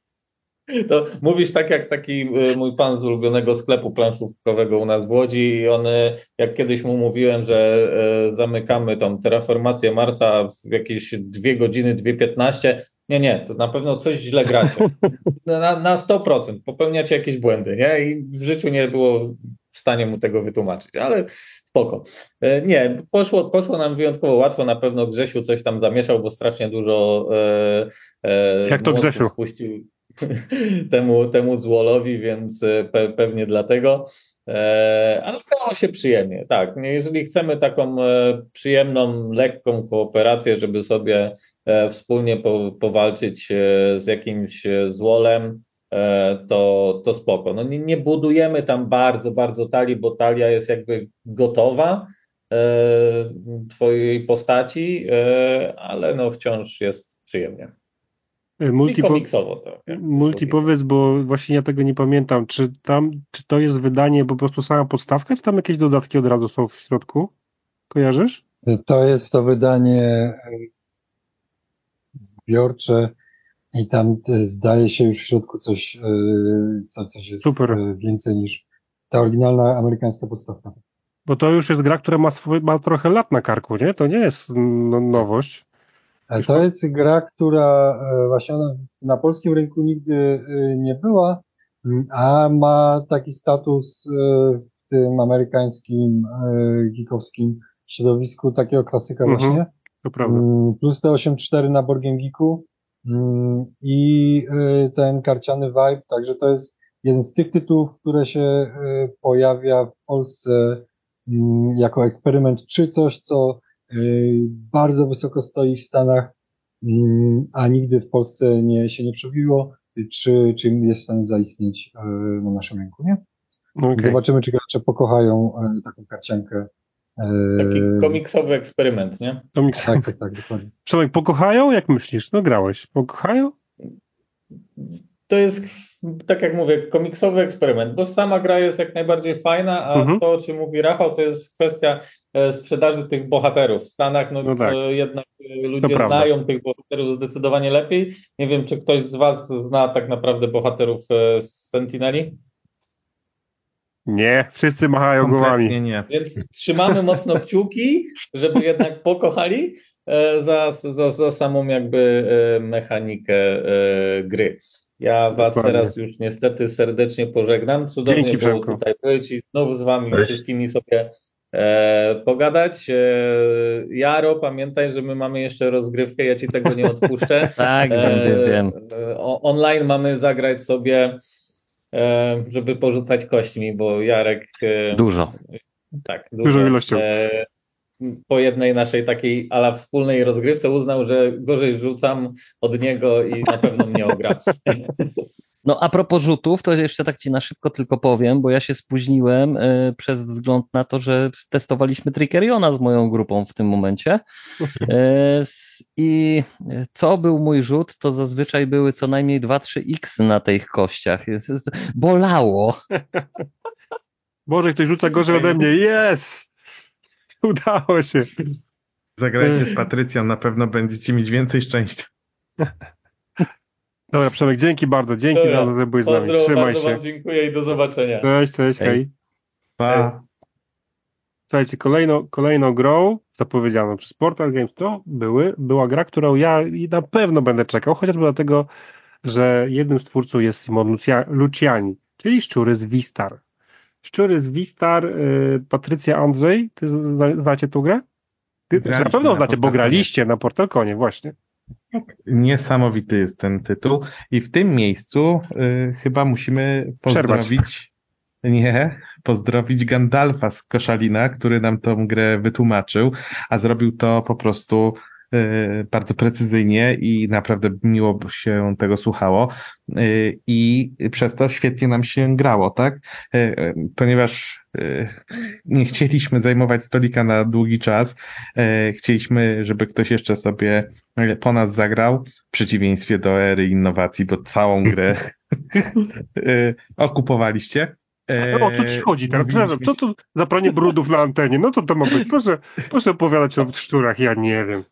To mówisz tak jak taki e, mój pan z ulubionego sklepu planszówkowego u nas w Łodzi i on, e, jak kiedyś mu mówiłem, że e, zamykamy tą terraformację Marsa w jakieś 2 godziny, 2.15, Nie, nie, to na pewno coś źle gracie. Na, na 100%. Popełniacie jakieś błędy, nie? I w życiu nie było w stanie mu tego wytłumaczyć, ale spoko. Nie, poszło, poszło nam wyjątkowo łatwo. Na pewno Grzesiu coś tam zamieszał, bo strasznie dużo. E, e, Jak to Grzesiu? Spuścił temu, temu złolowi, więc e, pe, pewnie dlatego. E, ale grało się przyjemnie, tak. Jeżeli chcemy taką e, przyjemną, lekką kooperację, żeby sobie wspólnie po, powalczyć z jakimś złolem, to, to spoko. No nie, nie budujemy tam bardzo, bardzo talii, bo talia jest jakby gotowa twojej postaci, ale no wciąż jest przyjemnie. E, multi, komiksowo to. Multi powiedz, bo właśnie ja tego nie pamiętam. Czy tam, czy to jest wydanie po prostu sama podstawka, czy tam jakieś dodatki od razu są w środku? Kojarzysz? To jest to wydanie e, zbiorcze i tam e, zdaje się już w środku coś, co, coś jest Super. więcej niż ta oryginalna amerykańska podstawka. Bo to już jest gra, która ma, swój, ma trochę lat na karku, nie? To nie jest no, nowość. E, to jest gra, która e, właśnie na polskim rynku nigdy e, nie była, a ma taki status w tym amerykańskim, geekowskim środowisku takiego klasyka mhm, właśnie. To prawda. Plus te 8.4 na Borgiem Geeku i ten karciany vibe, także to jest jeden z tych tytułów, które się pojawia w Polsce jako eksperyment, czy coś, co bardzo wysoko stoi w Stanach, mm, a nigdy w Polsce nie, się nie przebiło, czy, czy jest w stanie zaistnieć y, na naszym rynku, nie? Okay. Zobaczymy, czy gracze pokochają y, taką karciankę. Taki komiksowy eksperyment, nie? Komiksowy. Tak, tak, tak, dokładnie. Przemek, pokochają? Jak myślisz? No grałeś. Pokochają? To jest tak jak mówię, komiksowy eksperyment, bo sama gra jest jak najbardziej fajna, a mhm. to, o czym mówi Rafał, to jest kwestia e, sprzedaży tych bohaterów. W Stanach no, no tak. jednak e, ludzie znają tych bohaterów zdecydowanie lepiej. Nie wiem, czy ktoś z Was zna tak naprawdę bohaterów e, z Sentineli? Nie, wszyscy machają głowami. Nie. Więc trzymamy mocno kciuki, żeby jednak pokochali za, za, za samą jakby mechanikę gry. Ja Was Dokładnie. teraz już niestety serdecznie pożegnam. Cudownie Dzięki, było Przemku. tutaj być i znowu z Wami Cześć. wszystkimi sobie e, pogadać. E, Jaro, pamiętaj, że my mamy jeszcze rozgrywkę, ja Ci tego nie odpuszczę. tak, e, wiem. O, online mamy zagrać sobie, e, żeby porzucać kośćmi, bo Jarek... E, dużo. Tak, dużo. Dużą ilością. E, po jednej naszej takiej ala wspólnej rozgrywce uznał, że gorzej rzucam od niego i na pewno mnie ogra. No a propos rzutów, to jeszcze tak Ci na szybko tylko powiem, bo ja się spóźniłem y, przez wzgląd na to, że testowaliśmy Trickeriona z moją grupą w tym momencie. Y, I co był mój rzut, to zazwyczaj były co najmniej 2-3 X na tych kościach. Bolało. Boże, ktoś rzuca gorzej ode mnie. Jest! Udało się. Zagrajcie z Patrycją, na pewno będziecie mieć więcej szczęścia. Dobra, Przemek, dzięki bardzo. Dzięki Dobra, za to, że byłeś z nami. Trzymaj się. dziękuję i do zobaczenia. Cześć, cześć, hej. hej. Pa. Słuchajcie, kolejną, kolejną grą zapowiedzianą przez Portal Games to były, była gra, którą ja na pewno będę czekał, chociażby dlatego, że jednym z twórców jest Simon Luciani, czyli Szczury z Wistar. Szczury z Wistar, y, Patrycja Andrzej, ty znacie tą grę? Ty, na pewno znacie, bo graliście na Portalkonie, właśnie. Tak. Niesamowity jest ten tytuł i w tym miejscu y, chyba musimy pozdrowić Przerwać. nie, pozdrowić Gandalfa z Koszalina, który nam tą grę wytłumaczył, a zrobił to po prostu bardzo precyzyjnie i naprawdę miło się tego słuchało y, i przez to świetnie nam się grało, tak? Y, ponieważ nie chcieliśmy zajmować stolika na długi czas, chcieliśmy, żeby ktoś jeszcze sobie po nas zagrał, w przeciwieństwie do ery innowacji, bo całą grę okupowaliście. o co ci chodzi teraz? Co to za pranie brudów na antenie? No co to ma być? Proszę, proszę opowiadać o szczurach, ja nie wiem.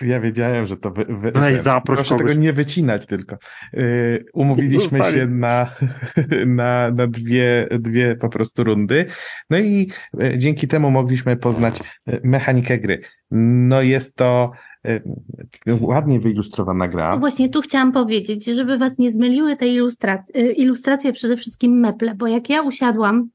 Ja wiedziałem, że to wy, wy, no zaproś proszę kogoś. tego nie wycinać tylko. Yy, umówiliśmy no, się na, na, na dwie, dwie po prostu rundy. No i yy, dzięki temu mogliśmy poznać yy, mechanikę gry. No jest to ładnie wyilustrowana gra. No właśnie tu chciałam powiedzieć, żeby was nie zmyliły te ilustracje, ilustracje przede wszystkim meple, bo jak ja usiadłam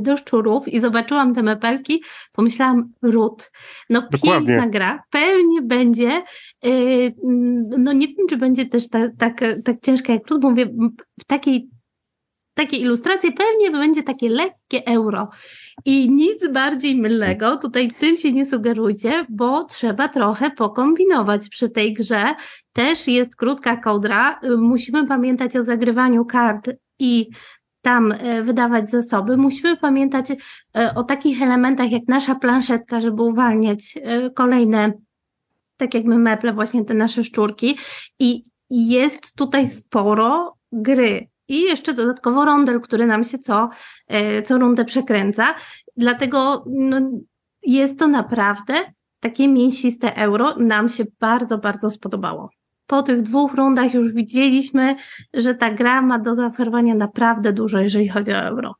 do szczurów i zobaczyłam te mepelki, pomyślałam, Rut, no Dokładnie. piękna gra, pewnie będzie, e, no nie wiem, czy będzie też tak, tak, tak ciężka jak Rut, bo mówię, w takiej takiej ilustracji pewnie będzie takie lekkie euro. I nic bardziej mylnego, tutaj tym się nie sugerujcie, bo trzeba trochę pokombinować przy tej grze. Też jest krótka kołdra, musimy pamiętać o zagrywaniu kart i tam e, wydawać zasoby, musimy pamiętać e, o takich elementach jak nasza planszetka, żeby uwalniać e, kolejne, tak jak my meple, właśnie te nasze szczurki. I jest tutaj sporo gry. I jeszcze dodatkowo rondel, który nam się co, co rundę przekręca. Dlatego no, jest to naprawdę takie mięsiste euro. Nam się bardzo, bardzo spodobało po tych dwóch rundach już widzieliśmy, że ta gra ma do zaoferowania naprawdę dużo, jeżeli chodzi o euro.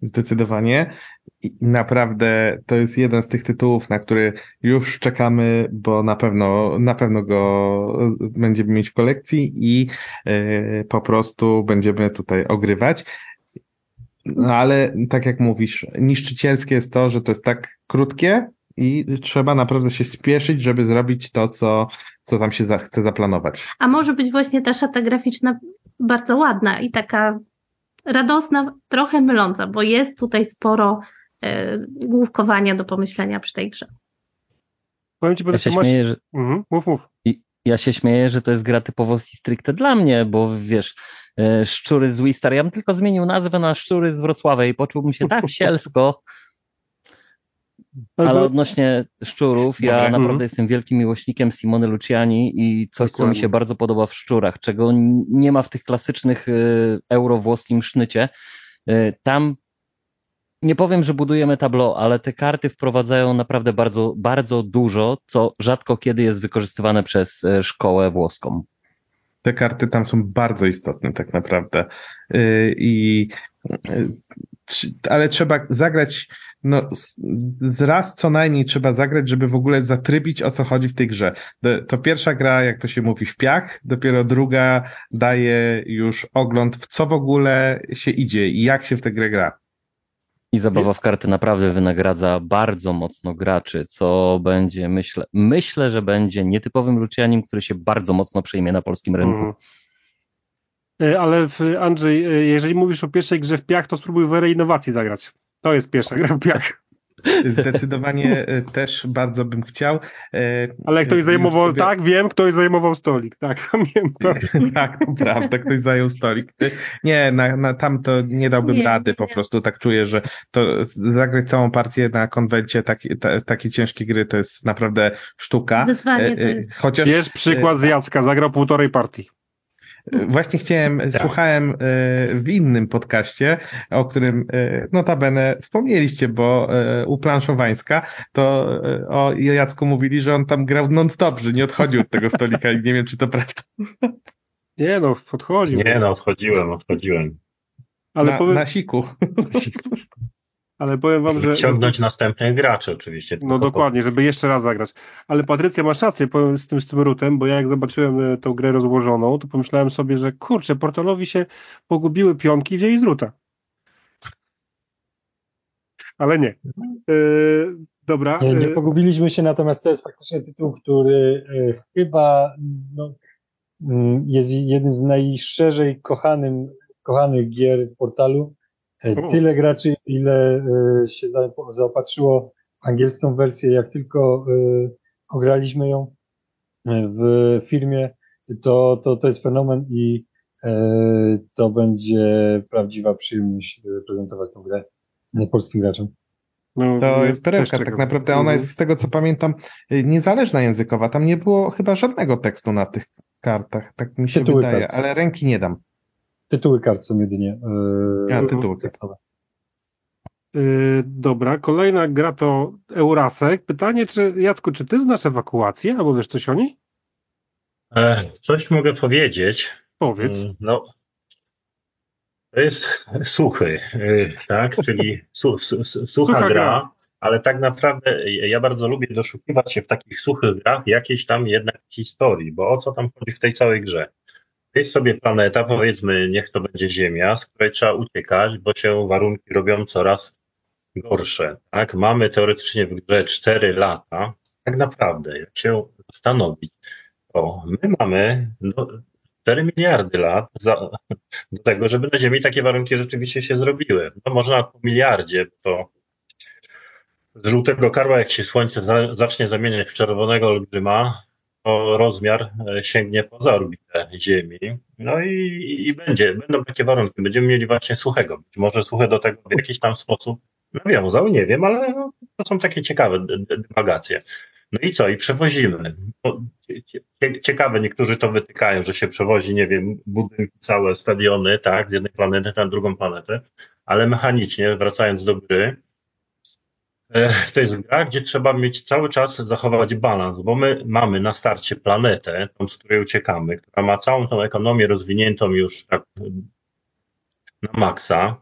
Zdecydowanie. I naprawdę to jest jeden z tych tytułów, na który już czekamy, bo na pewno, na pewno go będziemy mieć w kolekcji i yy, po prostu będziemy tutaj ogrywać. No ale tak jak mówisz, niszczycielskie jest to, że to jest tak krótkie, i trzeba naprawdę się spieszyć, żeby zrobić to, co, co tam się za, chce zaplanować. A może być właśnie ta szata graficzna bardzo ładna i taka radosna, trochę myląca, bo jest tutaj sporo e, główkowania do pomyślenia przy tej grze. Powiem ci, bo ja się masz... śmieję, że... Mhm, mów, mów. I ja się śmieję, że to jest gra typowo stricte dla mnie, bo wiesz, e, szczury z Wistar, ja bym tylko zmienił nazwę na szczury z Wrocławia i poczułbym się tak sielsko, ale odnośnie szczurów, ja naprawdę mhm. jestem wielkim miłośnikiem Simony Luciani i coś, Dokładnie. co mi się bardzo podoba w szczurach, czego nie ma w tych klasycznych y, eurowłoskim sznycie. Y, tam nie powiem, że budujemy tableau, ale te karty wprowadzają naprawdę bardzo, bardzo dużo, co rzadko kiedy jest wykorzystywane przez y, szkołę włoską. Te karty tam są bardzo istotne tak naprawdę. I ale trzeba zagrać no, z raz co najmniej trzeba zagrać, żeby w ogóle zatrybić o co chodzi w tej grze. To pierwsza gra, jak to się mówi, w piach, dopiero druga daje już ogląd w co w ogóle się idzie i jak się w tę grę gra. I zabawa w karty naprawdę wynagradza bardzo mocno graczy, co będzie, myślę, myślę, że będzie nietypowym Lucianim, który się bardzo mocno przejmie na polskim rynku. Mhm. E, ale Andrzej, e, jeżeli mówisz o pierwszej grze w piach, to spróbuj w innowacji zagrać. To jest pierwsza gra w piach. Zdecydowanie e, też bardzo bym chciał. Ale ktoś zajmował, sobie... tak, wiem, ktoś zajmował stolik, tak, pamiętam. tak, to prawda, ktoś zajął stolik. Nie, na, na tam to nie dałbym nie, rady, po prostu tak czuję, że to zagrać całą partię na konwencie taki, ta, takie ciężkie gry to jest naprawdę sztuka. Wyzwanie to jest. Chociaż, jest przykład z Jacka, zagrał półtorej partii. Właśnie chciałem, tak. słuchałem e, w innym podcaście, o którym e, notabene wspomnieliście, bo e, u Planszowańska to o Jacku mówili, że on tam grał non-stop, że nie odchodził od tego stolika i nie wiem, czy to prawda. Nie no, odchodził. Nie no, odchodziłem, odchodziłem. Ale na, powiem... na siku. Ale powiem wam, że. Ciągnąć następnych graczy, oczywiście. No dokładnie, żeby jeszcze raz zagrać. Ale Patrycja masz rację, powiem z tym, z tym rutem, bo ja jak zobaczyłem e, tą grę rozłożoną, to pomyślałem sobie, że kurczę, portalowi się pogubiły pionki i wzięli z ruta. Ale nie. Yy, dobra. Nie, nie, pogubiliśmy się, natomiast to jest faktycznie tytuł, który yy, chyba no, yy, jest jednym z najszerzej kochanym, kochanych gier w portalu E, tyle graczy, ile e, się zaopatrzyło w angielską wersję, jak tylko e, ograliśmy ją w firmie, to, to, to jest fenomen i to będzie prawdziwa przyjemność prezentować tę grę polskim graczom. No, to jest perełka, tak naprawdę. Ona jest z tego co pamiętam niezależna językowa, tam nie było chyba żadnego tekstu na tych kartach, tak mi się Tytuły wydaje, ale ręki nie dam. Tytuły kart są jedynie. Yy, ja, tytuły tekstowe. Yy, dobra, kolejna gra to Eurasek. Pytanie, czy Jacku, czy ty znasz ewakuację, albo wiesz coś o niej? E, coś mogę powiedzieć. Powiedz. Mm, no, to jest suchy, y, tak? Czyli su, su, su, sucha, sucha gra, gra, ale tak naprawdę ja bardzo lubię doszukiwać się w takich suchych grach jakiejś tam jednak historii, bo o co tam chodzi w tej całej grze? Jest sobie planeta, powiedzmy, niech to będzie Ziemia, z której trzeba uciekać, bo się warunki robią coraz gorsze. Tak? Mamy teoretycznie w grze 4 lata. Tak naprawdę, jak się zastanowić, to my mamy no, 4 miliardy lat za, do tego, żeby na Ziemi takie warunki rzeczywiście się zrobiły. No po miliardzie, to z żółtego karła, jak się słońce za, zacznie zamieniać w czerwonego olbrzyma, rozmiar e, sięgnie poza orbitę Ziemi. No i, i będzie, będą takie warunki. Będziemy mieli właśnie suchego. Być może suche do tego w jakiś tam sposób nawiązał, nie wiem, ale no, to są takie ciekawe dywagacje. No i co? I przewozimy. Ciekawe, niektórzy to wytykają, że się przewozi, nie wiem, budynki, całe stadiony, tak, z jednej planety na drugą planetę, ale mechanicznie, wracając do gry, to jest gra, gdzie trzeba mieć cały czas zachować balans, bo my mamy na starcie planetę, tą, z której uciekamy, która ma całą tą ekonomię rozwiniętą już tak na maksa,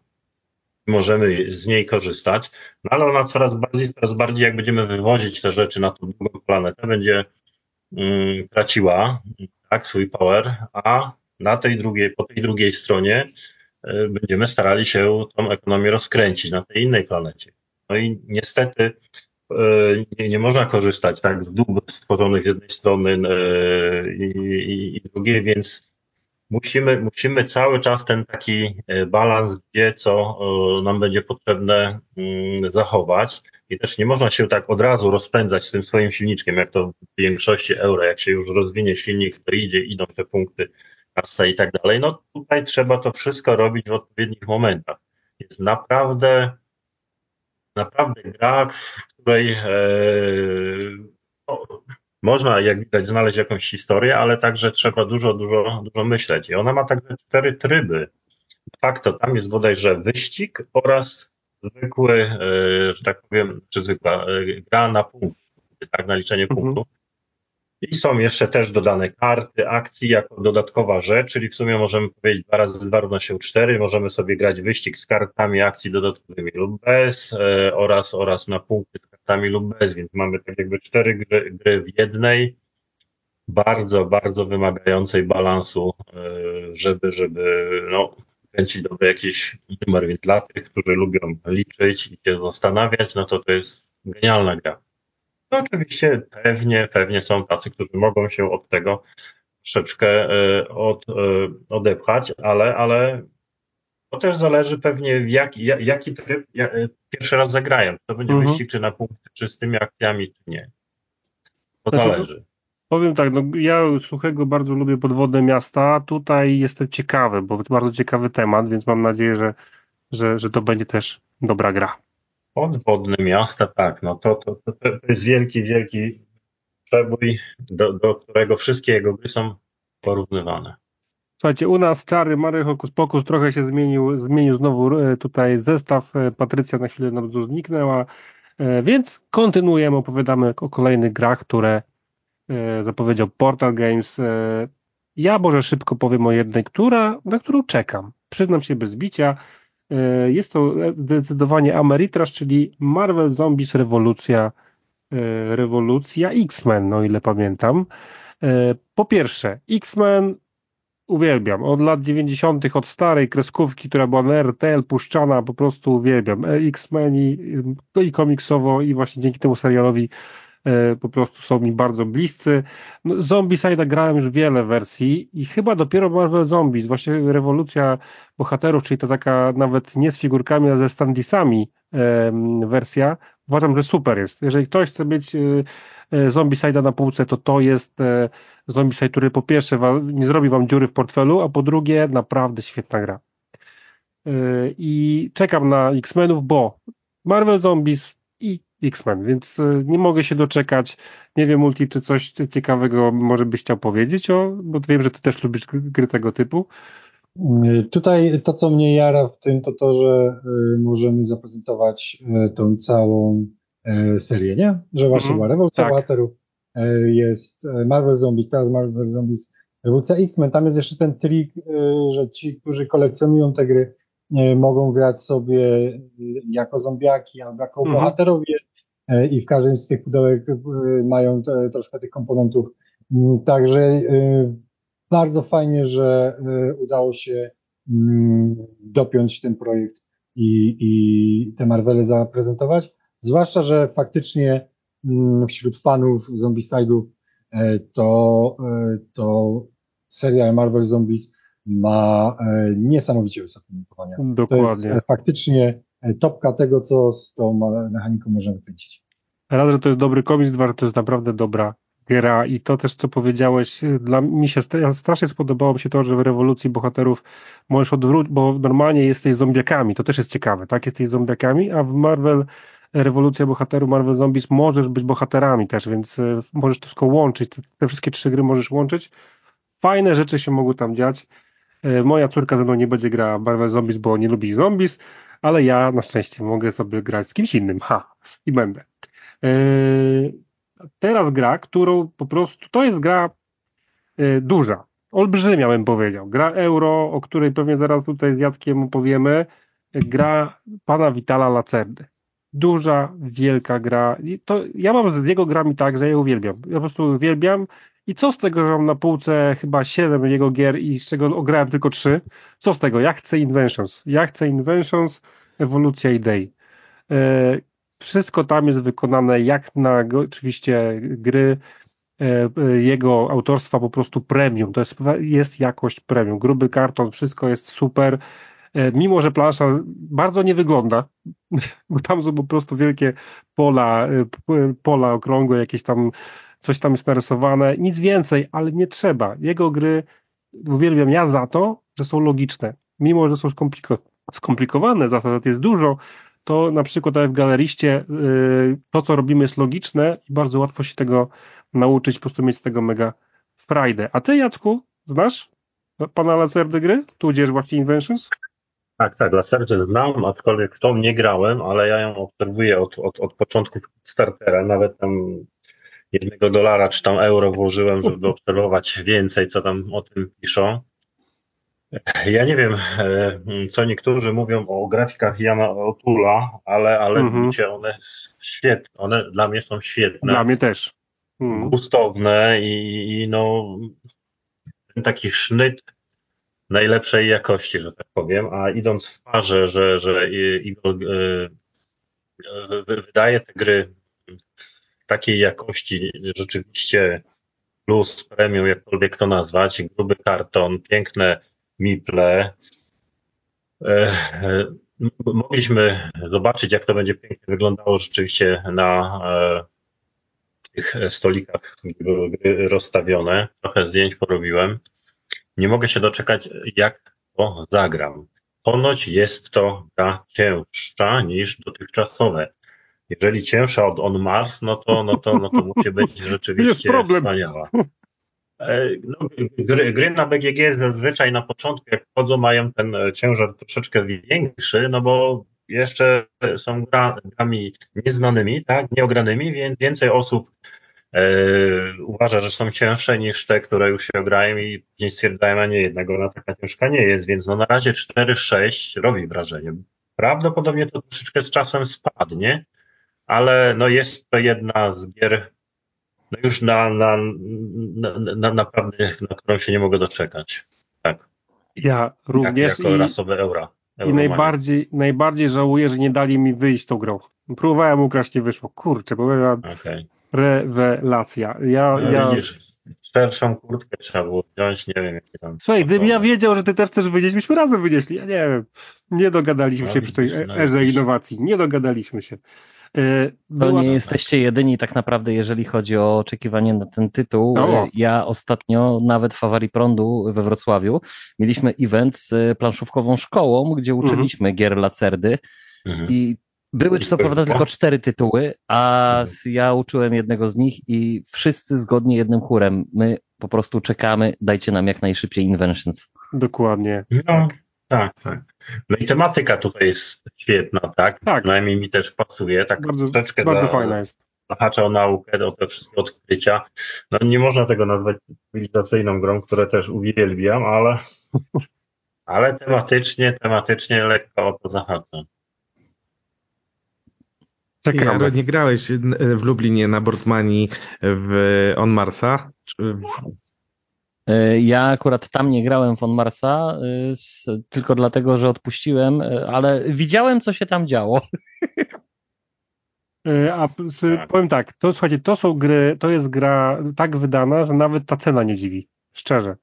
możemy z niej korzystać, no ale ona coraz bardziej, coraz bardziej, jak będziemy wywozić te rzeczy na tą drugą planetę, będzie um, traciła tak, swój power, a na tej drugiej, po tej drugiej stronie y, będziemy starali się tą ekonomię rozkręcić na tej innej planecie. No i niestety y, nie, nie można korzystać tak z dóbr stworzonych z jednej strony y, i, i, i drugiej, więc musimy, musimy cały czas ten taki e, balans, gdzie co e, nam będzie potrzebne mm, zachować. I też nie można się tak od razu rozpędzać z tym swoim silniczkiem, jak to w większości euro, jak się już rozwinie silnik, to idzie, idą te punkty kasa i tak dalej. No tutaj trzeba to wszystko robić w odpowiednich momentach. Jest naprawdę, naprawdę gra, w której e, można, jak widać, znaleźć jakąś historię, ale także trzeba dużo, dużo, dużo myśleć. I ona ma także cztery tryby. De facto tam jest bodajże wyścig oraz zwykły, e, że tak powiem, czy zwykła e, gra na punkt, tak, na liczenie mhm. punktów. I są jeszcze też dodane karty akcji jako dodatkowa rzecz, czyli w sumie możemy powiedzieć 2 razy 2 równa się 4. Możemy sobie grać wyścig z kartami akcji dodatkowymi lub bez e, oraz, oraz na punkty z kartami lub bez, więc mamy tak jakby cztery gry, gry w jednej, bardzo, bardzo wymagającej balansu, e, żeby, żeby no, kręcić dobry jakiś numer, więc dla tych, którzy lubią liczyć i się zastanawiać, no to to jest genialna gra. No oczywiście pewnie, pewnie są tacy, którzy mogą się od tego troszeczkę e, od, e, odepchać, ale, ale to też zależy pewnie w jak, jaki tryb e, pierwszy raz zagrają. To będzie mhm. wyścig czy na punkty, czy z tymi akcjami, czy nie. To znaczy, zależy. Powiem tak, no ja Suchego bardzo lubię podwodne miasta. Tutaj jestem ciekawy, bo to bardzo ciekawy temat, więc mam nadzieję, że, że, że to będzie też dobra gra. Podwodne miasta, tak, no to, to, to, to jest wielki, wielki przebój, do, do którego wszystkie jego gry są porównywane. Słuchajcie, u nas czary Mary Hokus Pokus trochę się zmienił, zmienił znowu e, tutaj zestaw. E, Patrycja na chwilę nam zniknęła, e, więc kontynuujemy, opowiadamy o kolejnych grach, które zapowiedział Portal Games. Ja może szybko powiem o jednej, która, na którą czekam. Przyznam się bez bicia. E, jest to zdecydowanie Ameritrash, czyli Marvel Zombies Rewolucja, e, rewolucja X-Men, no ile pamiętam. E, po pierwsze, X-Men uwielbiam. Od lat 90., od starej kreskówki, która była na RTL puszczana, po prostu uwielbiam. X-Men i, i komiksowo, i właśnie dzięki temu serialowi po prostu są mi bardzo bliscy. No, Zombicide grałem już wiele wersji i chyba dopiero Marvel Zombies, właśnie rewolucja bohaterów, czyli to taka nawet nie z figurkami, a ze standisami wersja, uważam, że super jest. Jeżeli ktoś chce mieć e, e, Zombicide'a na półce, to to jest Zombicide, który po pierwsze nie zrobi wam dziury w portfelu, a po drugie naprawdę świetna gra. I czekam na X-Menów, bo Marvel Zombies X-Men, więc e, nie mogę się doczekać. Nie wiem, Multi, czy coś ciekawego może byś chciał powiedzieć, o, bo wiem, że ty też lubisz gry tego typu. Tutaj to, co mnie jara w tym, to to, że możemy zaprezentować tą całą serię, nie? Że właśnie mm -hmm. była rewolucja tak. bohaterów, jest Marvel Zombies, teraz Marvel Zombies Rewolucja X-Men. Tam jest jeszcze ten trik, że ci, którzy kolekcjonują te gry, mogą grać sobie jako zombiaki albo jako mm -hmm. bohaterowie E, i w każdym z tych pudełek e, mają troszkę tych komponentów. Mm, także e, bardzo fajnie, że udało się mm, dopiąć ten projekt i, i te Marvele zaprezentować. Zwłaszcza, że faktycznie mm, wśród fanów Zombicide'ów to, to serial Marvel Zombies ma niesamowicie wysokie notowania. Dokładnie. To jest faktycznie topka tego, co z tą mechaniką możemy kręcić. Raz, że to jest dobry komiks, dwa, że to jest naprawdę dobra gra i to też, co powiedziałeś, dla mi się strasznie spodobało mi się to, że w rewolucji bohaterów możesz odwrócić, bo normalnie jesteś zombiakami, to też jest ciekawe, tak? Jesteś zombiakami, a w Marvel rewolucja bohaterów Marvel Zombies możesz być bohaterami też, więc e, możesz to wszystko łączyć, te wszystkie trzy gry możesz łączyć. Fajne rzeczy się mogą tam dziać. E, moja córka ze mną nie będzie grała Marvel Zombies, bo nie lubi zombies, ale ja na szczęście mogę sobie grać z kimś innym. Ha! I będę. E, teraz gra, którą po prostu, to jest gra e, duża, olbrzymia bym powiedział. Gra euro, o której pewnie zaraz tutaj z Jackiem opowiemy. Gra pana Vitala Lacerdy. Duża, wielka gra. I to, ja mam z jego grami tak, że je uwielbiam. Ja po prostu uwielbiam i co z tego, że mam na półce chyba 7 jego gier i z czego ograłem tylko 3? Co z tego? Ja chcę Inventions. Ja chcę Inventions, ewolucja idei. Wszystko tam jest wykonane jak na oczywiście gry e, e, jego autorstwa po prostu premium. To jest, jest jakość premium. Gruby karton, wszystko jest super. E, mimo, że plansza bardzo nie wygląda, bo tam są po prostu wielkie pola, pola okrągłe, jakieś tam coś tam jest narysowane, nic więcej, ale nie trzeba. Jego gry uwielbiam ja za to, że są logiczne. Mimo, że są skomplikowane, zasad jest dużo, to na przykład w galeriście y, to, co robimy jest logiczne i bardzo łatwo się tego nauczyć, po prostu mieć z tego mega frajdę. A ty, Jacku, znasz pana Lacerdy gry? Tudzież właśnie Inventions? Tak, tak, Lacerdy znam, aczkolwiek w tą nie grałem, ale ja ją obserwuję od, od, od początku startera, nawet tam jednego dolara czy tam euro włożyłem, żeby obserwować więcej, co tam o tym piszą. Ja nie wiem, e, co niektórzy mówią o grafikach Jana Otula, ale, ale mhm. widzicie, one świetne, one dla mnie są świetne. Dla mnie też. Mhm. Gustowne i, i no ten taki sznyt najlepszej jakości, że tak powiem, a idąc w parze, że, że Eagle wydaje te gry w takiej jakości rzeczywiście plus, premium, jakkolwiek to nazwać, gruby karton, piękne Miple. E, e, mogliśmy zobaczyć, jak to będzie pięknie wyglądało rzeczywiście na e, tych stolikach, gdzie były gry rozstawione. Trochę zdjęć porobiłem. Nie mogę się doczekać, jak to zagram. Ponoć jest to gra cięższa niż dotychczasowe. Jeżeli cięższa od On Mars, no to, no to, no to musi być rzeczywiście wspaniała. E, no, gry, gry, na BGG zazwyczaj na początku, jak wchodzą, mają ten ciężar troszeczkę większy, no bo jeszcze są gra, grami nieznanymi, tak, nieogranymi, więc więcej osób e, uważa, że są cięższe niż te, które już się ograją i później stwierdzają, a nie, jednego ona taka ciężka nie jest, więc no na razie 4-6 robi wrażenie. Prawdopodobnie to troszeczkę z czasem spadnie, ale no jest to jedna z gier no już na, na, na, na, naprawdę, na którą się nie mogę doczekać. Tak. Ja również. Jak, jako i, rasowe eura. I najbardziej, najbardziej żałuję, że nie dali mi wyjść tą grą. Próbowałem ukraść, nie wyszło. Kurczę, bo była okay. rewelacja. Ja, no, ja... Widzisz, szerszą kurtkę trzeba było wziąć, nie wiem, jakie tam. Słuchaj, gdybym ja wiedział, że ty też chcesz wyjść, byśmy razem wynieśli. Ja nie wiem. Nie dogadaliśmy no, się widzisz, przy tej no, erze innowacji. Nie dogadaliśmy się. E, to nie jesteście jedyni tak naprawdę, jeżeli chodzi o oczekiwanie na ten tytuł. No. Ja ostatnio nawet w Awarii Prądu we Wrocławiu mieliśmy event z planszówkową szkołą, gdzie mhm. uczyliśmy mhm. gier Lacerdy mhm. i były co prawda tylko cztery tytuły, a mhm. ja uczyłem jednego z nich i wszyscy zgodnie jednym chórem. My po prostu czekamy, dajcie nam jak najszybciej Inventions. Dokładnie. No, tak. Tak, tak. No i tematyka tutaj jest świetna, tak? Tak. Najmniej mi też pasuje. Tak bardzo, troszeczkę bardzo fajna jest. Zahacza o naukę, o te wszystkie odkrycia. No nie można tego nazwać cywilizacyjną grą, które też uwielbiam, ale, ale tematycznie, tematycznie lekko o to zahacza. Czekamy. nie grałeś w Lublinie na Boardmani w On Marsa? E, ja akurat tam nie grałem w On Marsa, e, tylko dlatego, że odpuściłem, e, ale widziałem, co się tam działo. A powiem tak, to słuchajcie, to są gry, to jest gra tak wydana, że nawet ta cena nie dziwi. Szczerze.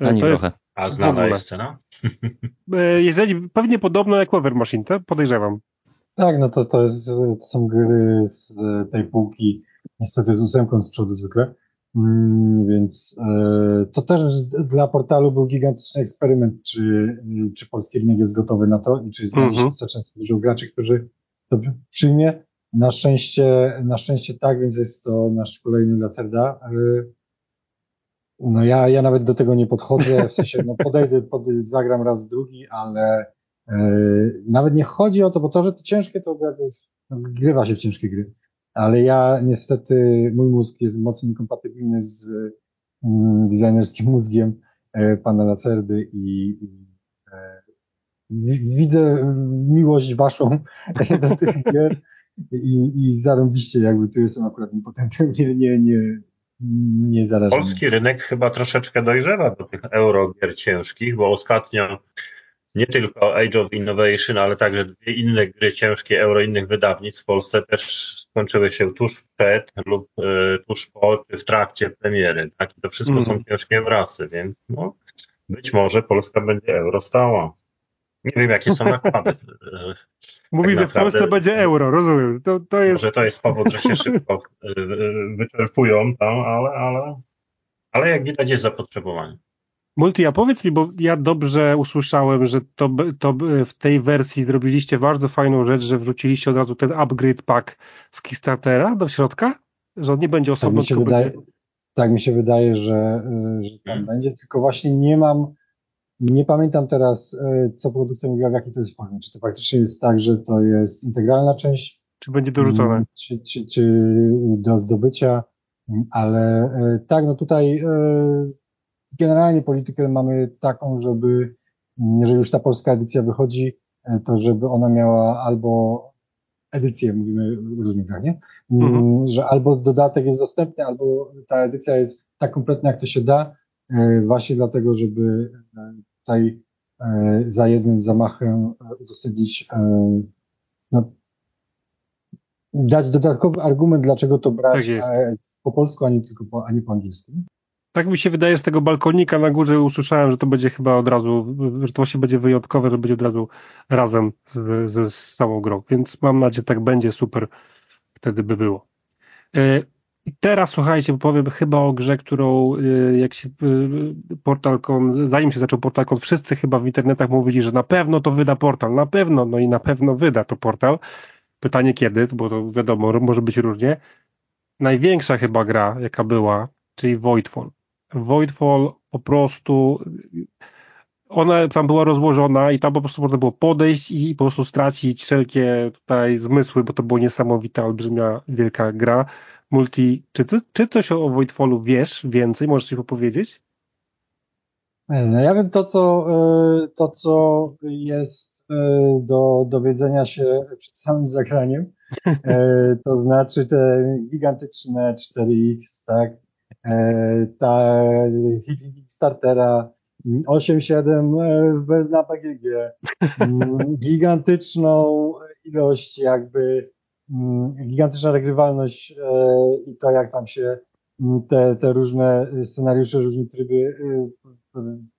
Ani to trochę. Jest, A znana jest cena? Jeżeli, pewnie podobno jak Weather Machine, to podejrzewam. Tak, no to, to, jest, to są gry z tej półki, niestety z ósemką z przodu zwykle. Mm, więc e, to też dla portalu był gigantyczny eksperyment, czy, czy polski rynek jest gotowy na to i czy znajdzie się wystarczająco dużo graczy, którzy to przyjmie. Na szczęście, na szczęście tak, więc jest to nasz kolejny Lacerda. E, no ja, ja nawet do tego nie podchodzę, w sensie no podejdę, podejdę zagram raz drugi, ale e, nawet nie chodzi o to, bo to, że to ciężkie, to jakby grywa się w ciężkie gry ale ja niestety, mój mózg jest mocno niekompatybilny z mm, designerskim mózgiem e, pana Lacerdy i, i e, widzę miłość waszą do tych gier i, i zarąbiście jakby tu jestem akurat impotentem, nie, nie, nie, nie zarażony. Polski rynek chyba troszeczkę dojrzewa do tych eurogier ciężkich, bo ostatnio nie tylko Age of Innovation, ale także dwie inne gry ciężkie euro innych wydawnictw w Polsce też skończyły się tuż przed lub y, tuż po, czy w trakcie premiery. Tak? I to wszystko mm. są ciężkie wrasy, więc no, być może Polska będzie euro stała. Nie wiem, jakie są nakłady. Mówi, tak że w Polsce będzie euro, rozumiem. To, to jest... Może to jest powód, że się szybko wyczerpują tam, ale, ale, ale jak widać jest zapotrzebowanie. Multi, a powiedz mi, bo ja dobrze usłyszałem, że to, to w tej wersji zrobiliście bardzo fajną rzecz, że wrzuciliście od razu ten upgrade pack z Kickstartera do środka? Że on nie będzie osobno. Tak mi się, wydaje, będzie... tak mi się wydaje, że, że tam hmm. będzie, tylko właśnie nie mam, nie pamiętam teraz, e, co produkcja mówiła, w jakiej to jest formie. Czy to faktycznie jest tak, że to jest integralna część? Czy będzie dorzucone? Mm, czy, czy, czy do zdobycia? Ale e, tak, no tutaj e, generalnie politykę mamy taką, żeby jeżeli już ta polska edycja wychodzi, e, to żeby ona miała albo edycję, mówimy różnych grach, nie? Mm, mhm. Że albo dodatek jest dostępny, albo ta edycja jest tak kompletna, jak to się da, e, właśnie dlatego, żeby e, tutaj za jednym zamachem udostępnić, no, dać dodatkowy argument, dlaczego to brać tak po polsku, a nie tylko po, a nie po angielsku. Tak mi się wydaje, z tego balkonika na górze usłyszałem, że to będzie chyba od razu, że to właśnie będzie wyjątkowe, że będzie od razu razem z, z, z całą grą. Więc mam nadzieję, że tak będzie super, wtedy by było. E, I teraz słuchajcie, powiem chyba o grze, którą e, jak się e, portalkon, zanim się zaczął portalkon, wszyscy chyba w internetach mówili, że na pewno to wyda portal, na pewno, no i na pewno wyda to portal. Pytanie kiedy, bo to wiadomo, może być różnie. Największa chyba gra, jaka była, czyli Voidfall. Voidfall po prostu ona tam była rozłożona i tam po prostu można było podejść i po prostu stracić wszelkie tutaj zmysły, bo to była niesamowita, olbrzymia, wielka gra. Multi, czy, ty, czy coś o Voidfallu wiesz więcej? Możesz coś opowiedzieć? No ja wiem to, co, e, to, co jest e, do dowiedzenia się przed samym zagraniem, e, to znaczy te gigantyczne 4X, tak, E, ta Kickstartera 8.7 e, na PGG, mm, gigantyczną ilość jakby, mm, gigantyczna regrywalność e, i to jak tam się mm, te, te różne scenariusze, różne tryby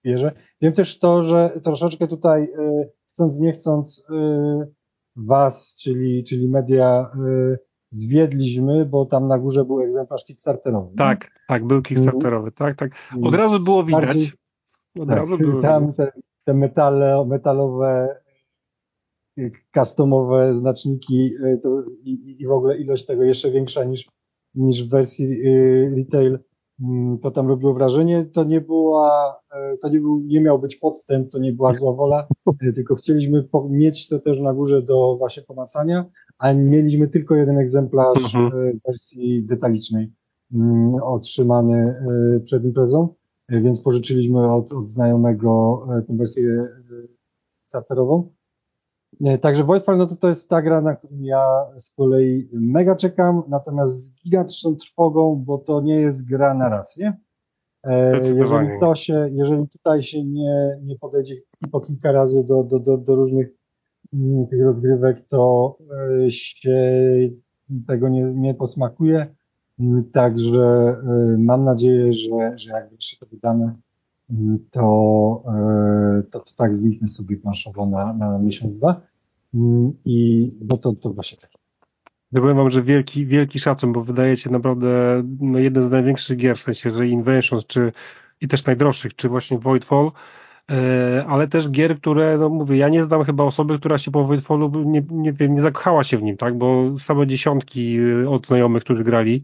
bierze. Wiem też to, że troszeczkę tutaj chcąc nie chcąc was, czyli, czyli media zwiedliśmy, bo tam na górze był egzemplarz Kickstarterowy. Tak, nie? tak, był Kickstarterowy, tak, tak. Od razu było widać. Bardziej, Od tak, razu było tam widać. te, te metale, metalowe, customowe znaczniki to, i, i w ogóle ilość tego jeszcze większa niż, niż w wersji y, retail to tam robiło wrażenie. To nie była, e, to nie, był, nie miał być podstęp, to nie była zła wola, e, tylko chcieliśmy mieć to też na górze do właśnie pomacania, a mieliśmy tylko jeden egzemplarz mhm. wersji detalicznej mm, otrzymany przed imprezą, więc pożyczyliśmy od, od znajomego tę wersję starterową. Także Voidfall no to, to jest ta gra, na którą ja z kolei mega czekam, natomiast z gigantyczną trwogą, bo to nie jest gra na raz, nie? E, jeżeli to się, jeżeli tutaj się nie, nie podejdzie po kilka razy do, do, do, do różnych mm, tych rozgrywek, to e, się tego nie, nie posmakuje. Mm, także e, mam nadzieję, że, że jak się to wydamy, to, e, to, to tak zniknę sobie planszowo na, na miesiąc, dwa. Mm, I bo to, to właśnie takie. Ja powiem wam, że wielki, wielki szacun, bo wydajecie naprawdę no, jeden z największych gier, w sensie, że Inventions, czy i też najdroższych, czy właśnie Voidfall, e, ale też gier, które, no mówię, ja nie znam chyba osoby, która się po Voidfallu nie, nie nie zakochała się w nim, tak, bo same dziesiątki od znajomych, którzy grali, E,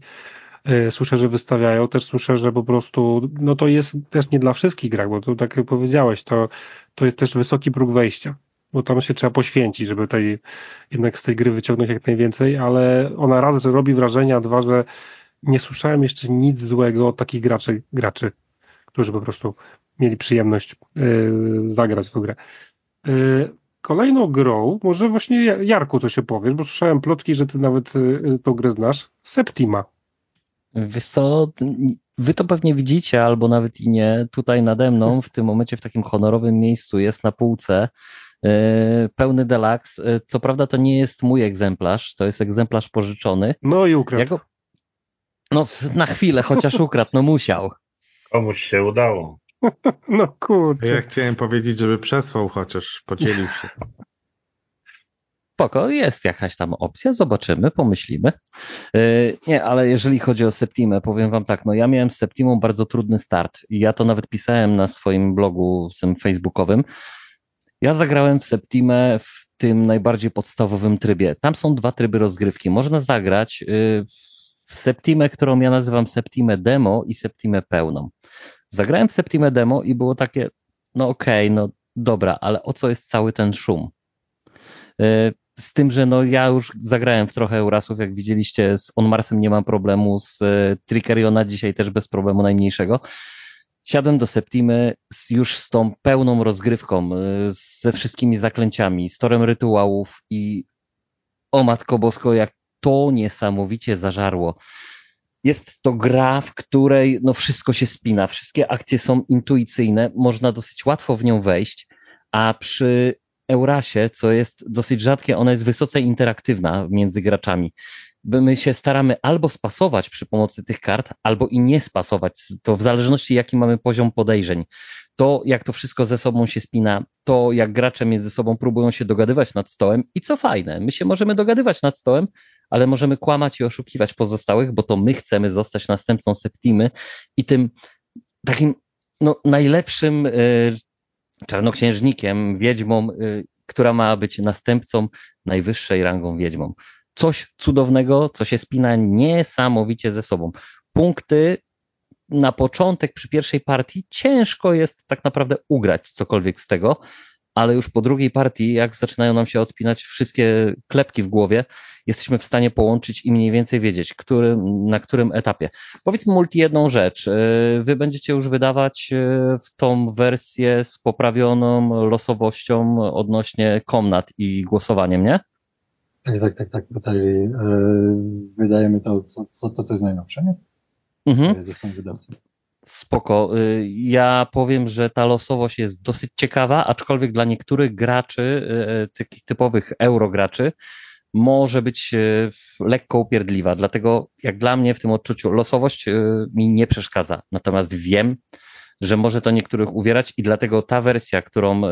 słyszę, że wystawiają, też słyszę, że po prostu, no to jest też nie dla wszystkich grach, bo to tak jak powiedziałeś, to, to jest też wysoki próg wejścia, bo tam się trzeba poświęcić, żeby tej, jednak z tej gry wyciągnąć jak najwięcej, ale ona raz, że robi wrażenie, a dwa, że nie słyszałem jeszcze nic złego od takich graczy, graczy którzy po prostu mieli przyjemność yy, zagrać w tę grę. Yy, kolejną grą, może właśnie Jarku to się powiesz, bo słyszałem plotki, że ty nawet yy, tą grę znasz, Septima. Wiesz co, wy to pewnie widzicie, albo nawet i nie. Tutaj nade mną, w tym momencie w takim honorowym miejscu jest na półce yy, pełny deluxe. Co prawda to nie jest mój egzemplarz, to jest egzemplarz pożyczony. No i ukradł. Go... No na chwilę, chociaż ukradł, no musiał. Komuś się udało. No kurczę. Ja chciałem powiedzieć, żeby przesłał chociaż, podzielił się. Spoko, jest jakaś tam opcja, zobaczymy, pomyślimy. Yy, nie, ale jeżeli chodzi o Septimę, powiem wam tak, no ja miałem z Septimą bardzo trudny start i ja to nawet pisałem na swoim blogu tym facebookowym. Ja zagrałem w Septimę w tym najbardziej podstawowym trybie. Tam są dwa tryby rozgrywki. Można zagrać yy, w Septimę, którą ja nazywam Septimę demo i Septimę pełną. Zagrałem w Septimę demo i było takie, no okej, okay, no dobra, ale o co jest cały ten szum? Z tym, że no ja już zagrałem w trochę Eurasów, jak widzieliście, z On Marsem nie mam problemu, z e, Trickeriona dzisiaj też bez problemu najmniejszego. Siadłem do Septimy z, już z tą pełną rozgrywką, e, ze wszystkimi zaklęciami, z torem rytuałów i o matko bosko, jak to niesamowicie zażarło. Jest to gra, w której no wszystko się spina, wszystkie akcje są intuicyjne, można dosyć łatwo w nią wejść, a przy Eurasie, co jest dosyć rzadkie, ona jest wysoce interaktywna między graczami. My się staramy albo spasować przy pomocy tych kart, albo i nie spasować. To w zależności jaki mamy poziom podejrzeń. To jak to wszystko ze sobą się spina, to jak gracze między sobą próbują się dogadywać nad stołem i co fajne, my się możemy dogadywać nad stołem, ale możemy kłamać i oszukiwać pozostałych, bo to my chcemy zostać następcą Septimy i tym takim no, najlepszym y, czarnoksiężnikiem, wiedźmą, y, która ma być następcą najwyższej rangą wiedźmą. Coś cudownego, co się spina niesamowicie ze sobą. Punkty na początek przy pierwszej partii ciężko jest tak naprawdę ugrać cokolwiek z tego, ale już po drugiej partii, jak zaczynają nam się odpinać wszystkie klepki w głowie, jesteśmy w stanie połączyć i mniej więcej wiedzieć, który, na którym etapie. Powiedzmy multi jedną rzecz. E, wy będziecie już wydawać e, w tą wersję z poprawioną losowością odnośnie komnat i głosowaniem, nie? Tak, tak, tak, tak. Tutaj yy, wydajemy to, co, co, to, co jest najnowsze, nie? Mhm. Ze sobą wydawcą. Spoko. Ja powiem, że ta losowość jest dosyć ciekawa, aczkolwiek dla niektórych graczy, takich typowych eurograczy, może być lekko upierdliwa. Dlatego, jak dla mnie w tym odczuciu, losowość mi nie przeszkadza. Natomiast wiem, że może to niektórych uwierać i dlatego ta wersja, którą,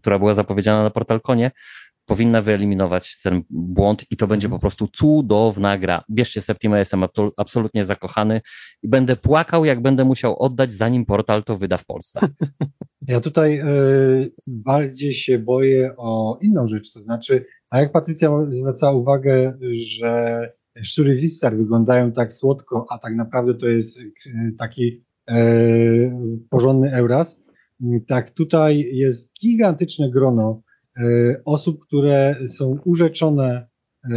która była zapowiedziana na Portalkonie, powinna wyeliminować ten błąd i to będzie po prostu cudowna gra. Bierzcie Septima, jestem absolutnie zakochany i będę płakał, jak będę musiał oddać, zanim portal to wyda w Polsce. Ja tutaj y, bardziej się boję o inną rzecz, to znaczy, a jak Patrycja zwraca uwagę, że szczury Wistar wyglądają tak słodko, a tak naprawdę to jest taki e, porządny Euras, tak tutaj jest gigantyczne grono osób, które są urzeczone e,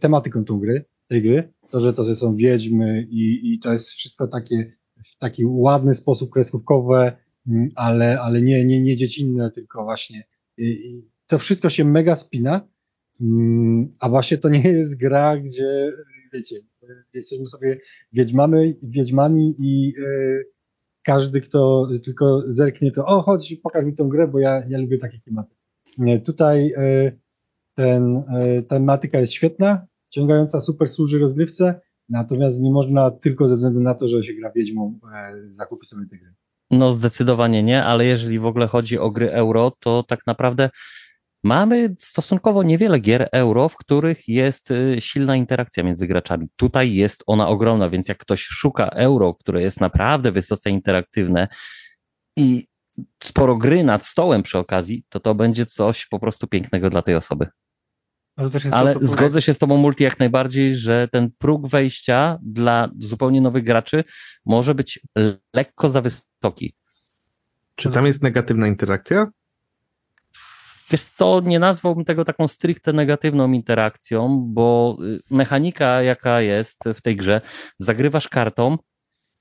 tematyką tą gry, tej gry, to, że to są wiedźmy i, i to jest wszystko takie w taki ładny sposób kreskówkowe, mm, ale, ale nie, nie, nie dziecinne, tylko właśnie to wszystko się mega spina, mm, a właśnie to nie jest gra, gdzie wiecie, jesteśmy sobie wiedźmami, wiedźmami i yy, każdy, kto tylko zerknie, to o, chodź, pokaż mi tą grę, bo ja, ja lubię takie klimaty. Tutaj yy, ten, yy, tematyka jest świetna, ciągająca, super służy rozgrywce, natomiast nie można tylko ze względu na to, że się gra wiedźmą, zakupić sobie tę grę. No zdecydowanie nie, ale jeżeli w ogóle chodzi o gry euro, to tak naprawdę mamy stosunkowo niewiele gier euro, w których jest y, silna interakcja między graczami. Tutaj jest ona ogromna, więc jak ktoś szuka euro, które jest naprawdę wysoce interaktywne i sporo gry nad stołem przy okazji, to to będzie coś po prostu pięknego dla tej osoby. Ale, Ale to, zgodzę się z Tobą, Multi, jak najbardziej, że ten próg wejścia dla zupełnie nowych graczy może być lekko za wysoki. Czy tam jest negatywna interakcja? Wiesz co, nie nazwałbym tego taką stricte negatywną interakcją, bo y, mechanika, jaka jest w tej grze, zagrywasz kartą,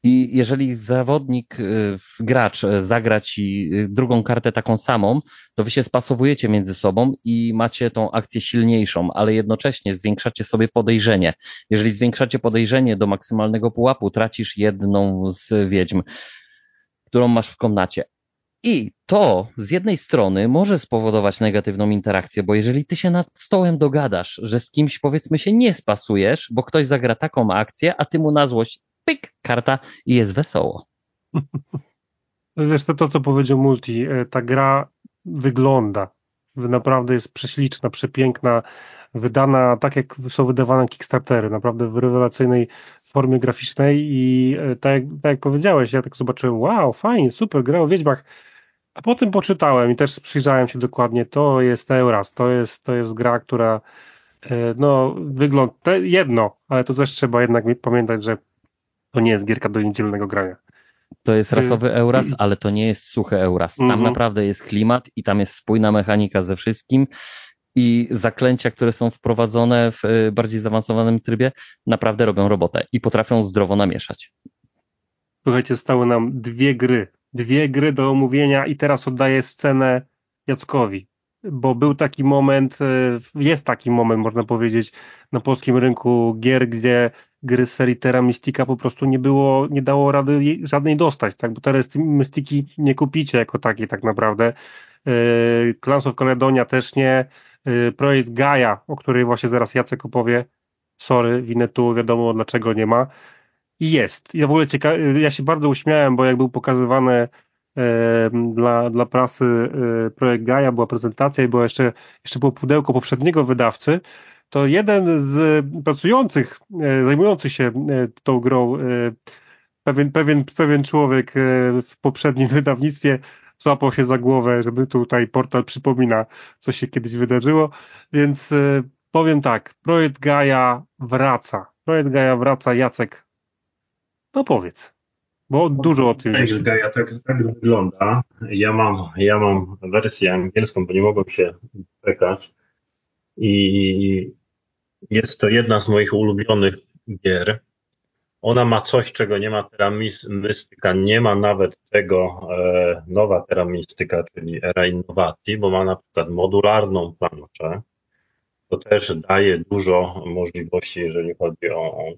i jeżeli zawodnik, y, gracz y, zagra ci drugą kartę taką samą, to wy się spasowujecie między sobą i macie tą akcję silniejszą, ale jednocześnie zwiększacie sobie podejrzenie. Jeżeli zwiększacie podejrzenie do maksymalnego pułapu, tracisz jedną z wiedźm, którą masz w komnacie. I to z jednej strony może spowodować negatywną interakcję, bo jeżeli ty się nad stołem dogadasz, że z kimś powiedzmy się nie spasujesz, bo ktoś zagra taką akcję, a ty mu na złość pyk, karta i jest wesoło. Wiesz, to, to co powiedział Multi, e, ta gra wygląda, naprawdę jest prześliczna, przepiękna, wydana tak jak są wydawane Kickstartery, naprawdę w rewelacyjnej formie graficznej i e, tak tak jak powiedziałeś, ja tak zobaczyłem, wow, fajnie, super, gra o Wiedźmach, a potem poczytałem i też przyjrzałem się dokładnie, to jest Euras, to jest, to jest gra, która e, no, wygląda jedno, ale to też trzeba jednak pamiętać, że to nie jest gierka do niedzielnego grania. To jest rasowy Euras, ale to nie jest suchy Euras. Tam mhm. naprawdę jest klimat i tam jest spójna mechanika ze wszystkim i zaklęcia, które są wprowadzone w e, bardziej zaawansowanym trybie, naprawdę robią robotę i potrafią zdrowo namieszać. Słuchajcie, stały nam dwie gry dwie gry do omówienia i teraz oddaję scenę Jackowi, bo był taki moment, e, jest taki moment, można powiedzieć, na polskim rynku gier, gdzie gry z serii Terra Mystica po prostu nie było, nie dało rady żadnej dostać, tak, bo teraz Mystiki nie kupicie jako takiej tak naprawdę. E, Clans of Caledonia też nie, e, projekt Gaia, o której właśnie zaraz Jacek opowie, sorry, winę tu, wiadomo dlaczego nie ma, i jest. Ja w ogóle cieka- ja się bardzo uśmiałem, bo jak był pokazywany e, dla, dla prasy e, projekt Gaia, była prezentacja i było jeszcze, jeszcze było pudełko poprzedniego wydawcy, to jeden z pracujących, e, zajmujących się e, tą grą, e, pewien, pewien, pewien człowiek w poprzednim wydawnictwie złapał się za głowę, żeby tutaj portal przypomina, co się kiedyś wydarzyło, więc powiem tak, projekt Gaia wraca. Projekt Gaia wraca, Jacek no powiedz, bo dużo o tym wiesz. Ja tak, tak wygląda. Ja mam, ja mam wersję angielską, bo nie mogłem się czekać. I jest to jedna z moich ulubionych gier. Ona ma coś, czego nie ma Terra Mystyka. Nie ma nawet tego e, nowa Terra Mystyka, czyli era innowacji, bo ma na przykład modularną planszę. To też daje dużo możliwości, jeżeli chodzi o,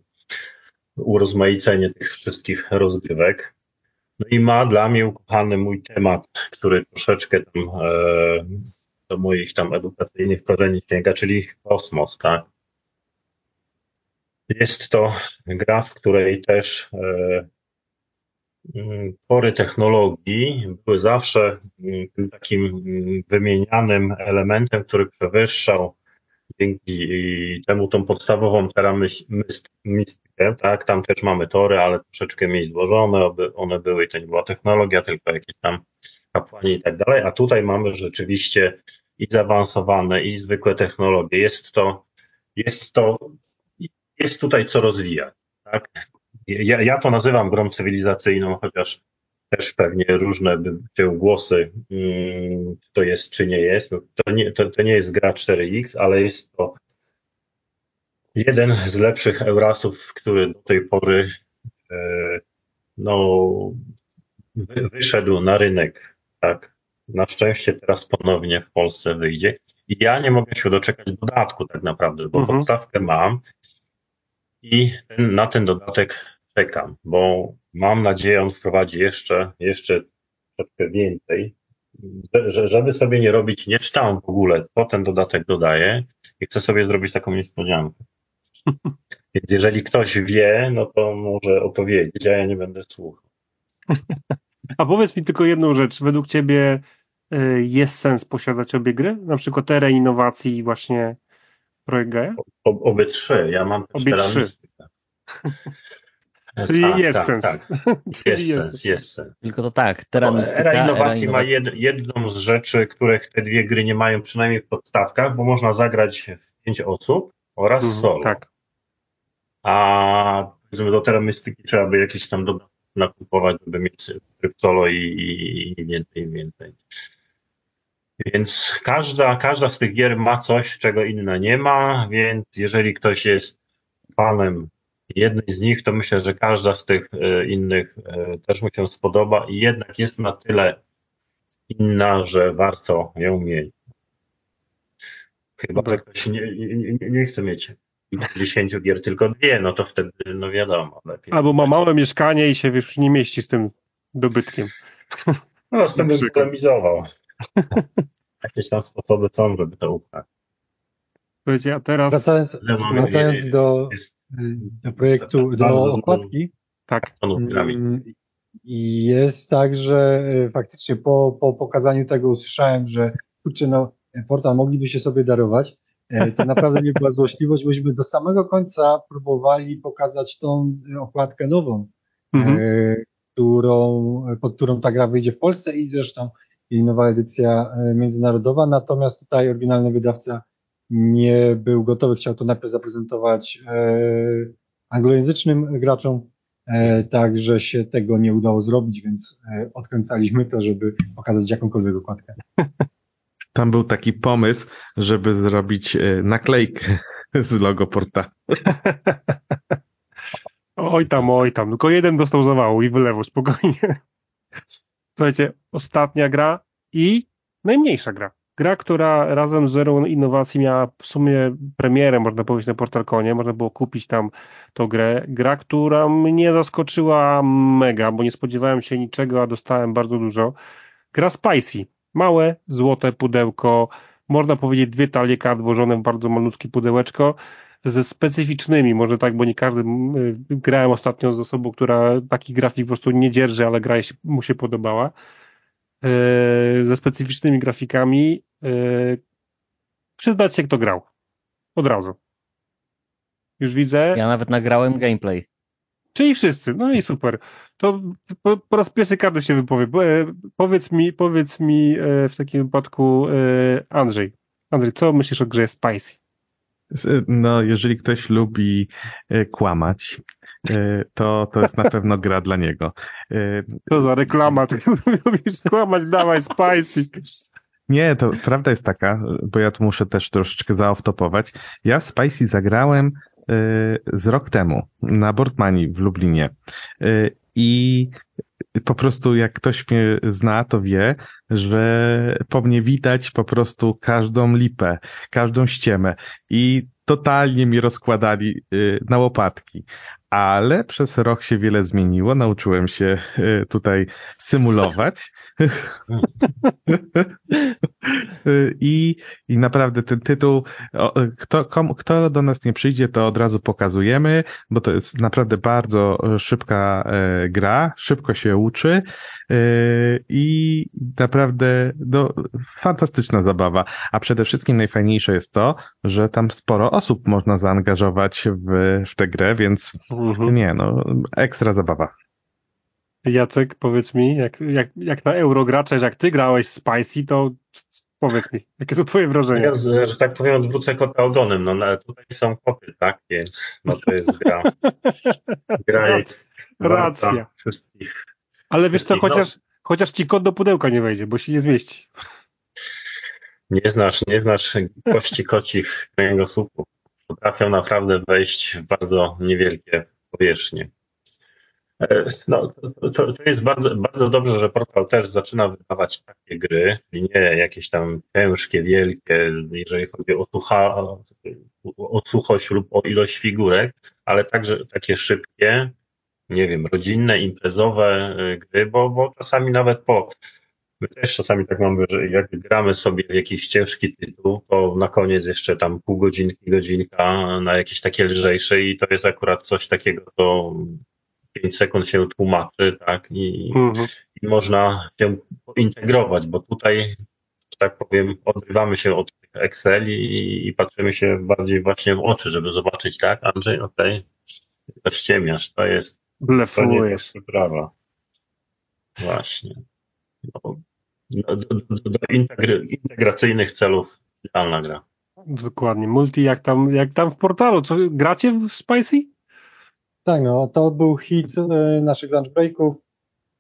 urozmaicenie tych wszystkich rozgrywek. No i ma dla mnie ukochany mój temat, który troszeczkę tam e, do moich tam edukacyjnych korzeni sięga, czyli kosmos, tak? Jest to gra, w której też e, pory technologii były zawsze mm, takim mm, wymienianym elementem, który przewyższał dzięki temu tą podstawową teramistykę, tak, tam też mamy tory, ale troszeczkę mniej złożone, one były i to nie była technologia, tylko jakieś tam kapłani i tak dalej, a tutaj mamy rzeczywiście i zaawansowane, i zwykłe technologie. Jest to, jest to jest tutaj co rozwijać. Tak? Ja, ja to nazywam grą cywilizacyjną, chociaż też pewnie różne by się głosy, mm, to jest czy nie jest. To nie, to, to nie jest gra 4X, ale jest to jeden z lepszych Eurasów, który do tej pory e, no, wyszedł na rynek. Tak. Na szczęście teraz ponownie w Polsce wyjdzie. I ja nie mogę się doczekać dodatku tak naprawdę, bo mhm. podstawkę mam i ten, na ten dodatek czekam, bo mam nadzieję, on wprowadzi jeszcze, jeszcze troszkę więcej, że, żeby sobie nie robić, nie czytałem w ogóle, co ten dodatek dodaje i chcę sobie zrobić taką niespodziankę. Więc jeżeli ktoś wie, no to może opowiedzieć, a ja nie będę słuchał. A powiedz mi tylko jedną rzecz. Według Ciebie y, jest sens posiadać obie gry? Na przykład erę innowacji i właśnie projekt Gaia? O, obie trzy. Ja mam obie trzy. Czyli tak, jest tak, sens. Tak. Czyli jest, sens, jest sens. Tylko to tak, teramistyka, era innowacji era ma jed, jedną z rzeczy, których te dwie gry nie mają, przynajmniej w podstawkach, bo można zagrać w pięć osób oraz mhm, solo. Tak. A powiedzmy do teramistyki trzeba by jakieś tam dodatki nakupować, żeby mieć tryb solo i, i, i więcej, i więcej. Więc każda, każda z tych gier ma coś, czego inna nie ma, więc jeżeli ktoś jest fanem jednej z nich, to myślę, że każda z tych e, innych e, też mu się spodoba i jednak jest na tyle inna, że warto ją mieć. Chyba, że ktoś nie, nie, nie chce mieć 10 gier, tylko dwie, no to wtedy, no wiadomo. Lepiej Albo ma małe mieszkanie i się już nie mieści z tym dobytkiem. No, z tym bym polemizował. Jakieś tam sposoby są, żeby to ukraść. Słuchajcie, a teraz... Wracając, wracając do, do projektu, do okładki. Tak. Mm, I jest tak, że y, faktycznie po, po pokazaniu tego usłyszałem, że kurczę, no portal mogliby się sobie darować. E, to naprawdę nie była złośliwość, bośmy do samego końca próbowali pokazać tą okładkę nową, e, mhm. którą, pod którą ta gra wyjdzie w Polsce i zresztą jej nowa edycja e, międzynarodowa, natomiast tutaj oryginalny wydawca nie był gotowy, chciał to najpierw zaprezentować anglojęzycznym graczom, także się tego nie udało zrobić, więc odkręcaliśmy to, żeby pokazać jakąkolwiek okładkę. Tam był taki pomysł, żeby zrobić e, naklejkę z logo portalu. Oj tam, oj tam. Tylko jeden dostał zawału i wylewu, spokojnie. Słuchajcie, ostatnia gra i najmniejsza gra. Gra, która razem z Zero Innowacji miała w sumie premierę, można powiedzieć, na Portalkonie. Można było kupić tam tą grę. Gra, która mnie zaskoczyła mega, bo nie spodziewałem się niczego, a dostałem bardzo dużo. Gra Spicy małe, złote pudełko, można powiedzieć dwie talie kart włożone w bardzo malutkie pudełeczko, ze specyficznymi, może tak, bo nie każdy, grałem ostatnio z osobą, która taki grafik po prostu nie dzierży, ale gra mu się podobała, e, ze specyficznymi grafikami. E, przyznać się, kto grał. Od razu. Już widzę. Ja nawet nagrałem gameplay. Czyli wszyscy, no i super. To po, po raz pierwszy każdy się wypowie. E, powiedz mi, powiedz mi e, w takim wypadku e, Andrzej. Andrzej, co myślisz o grze Spicy? No, jeżeli ktoś lubi kłamać, to, to jest na pewno gra dla niego. To za reklama, ty lubisz kłamać, dawaj Spicy. Nie, to prawda jest taka, bo ja tu muszę też troszeczkę zaoftopować. Ja Spicy zagrałem z rok temu na Boardmani w Lublinie. I po prostu jak ktoś mnie zna, to wie, że po mnie widać po prostu każdą lipę, każdą ściemę. I totalnie mi rozkładali y, na łopatki ale przez rok się wiele zmieniło. Nauczyłem się e, tutaj symulować. I, I naprawdę ten tytuł, kto, komu, kto do nas nie przyjdzie, to od razu pokazujemy, bo to jest naprawdę bardzo szybka e, gra, szybko się uczy e, i naprawdę no, fantastyczna zabawa. A przede wszystkim najfajniejsze jest to, że tam sporo osób można zaangażować w, w tę grę, więc Mhm. Nie, no, ekstra zabawa. Jacek, powiedz mi, jak, jak, jak na Eurogracza, jak ty grałeś Spicy, to Powiedz mi, jakie są twoje wrażenia? Ja, że, że tak powiem, odwrócę kota ogonem, no, no tutaj są koty, tak, więc no to jest gra. gra jest Racja. Wszystkich. Ale wiesz co, chociaż, chociaż ci kot do pudełka nie wejdzie, bo się nie zmieści. Nie znasz, nie znasz kości kocich kręgosłupu. Potrafią naprawdę wejść w bardzo niewielkie powierzchnie. E, no, to, to jest bardzo, bardzo dobrze, że portal też zaczyna wydawać takie gry, czyli nie jakieś tam ciężkie, wielkie, jeżeli chodzi o, sucha, o suchość lub o ilość figurek, ale także takie szybkie, nie wiem, rodzinne, imprezowe e, gry, bo, bo czasami nawet po My też czasami tak mamy, że jak gramy sobie w jakiś ciężki tytuł, to na koniec jeszcze tam pół godzinki, godzinka na jakieś takie lżejsze i to jest akurat coś takiego, to 5 sekund się tłumaczy, tak, i, mhm. i można się integrować, bo tutaj, że tak powiem, odrywamy się od tych Excel i, i patrzymy się bardziej właśnie w oczy, żeby zobaczyć, tak, Andrzej, okej, okay, to ściemiasz, to jest Blefujesz. To prawa. Właśnie. No, do, do, do integry, integracyjnych celów idealna gra. Dokładnie. Multi jak tam, jak tam w portalu. Co, gracie w Spicy? Tak, no to był hit e, naszych lunch breaków.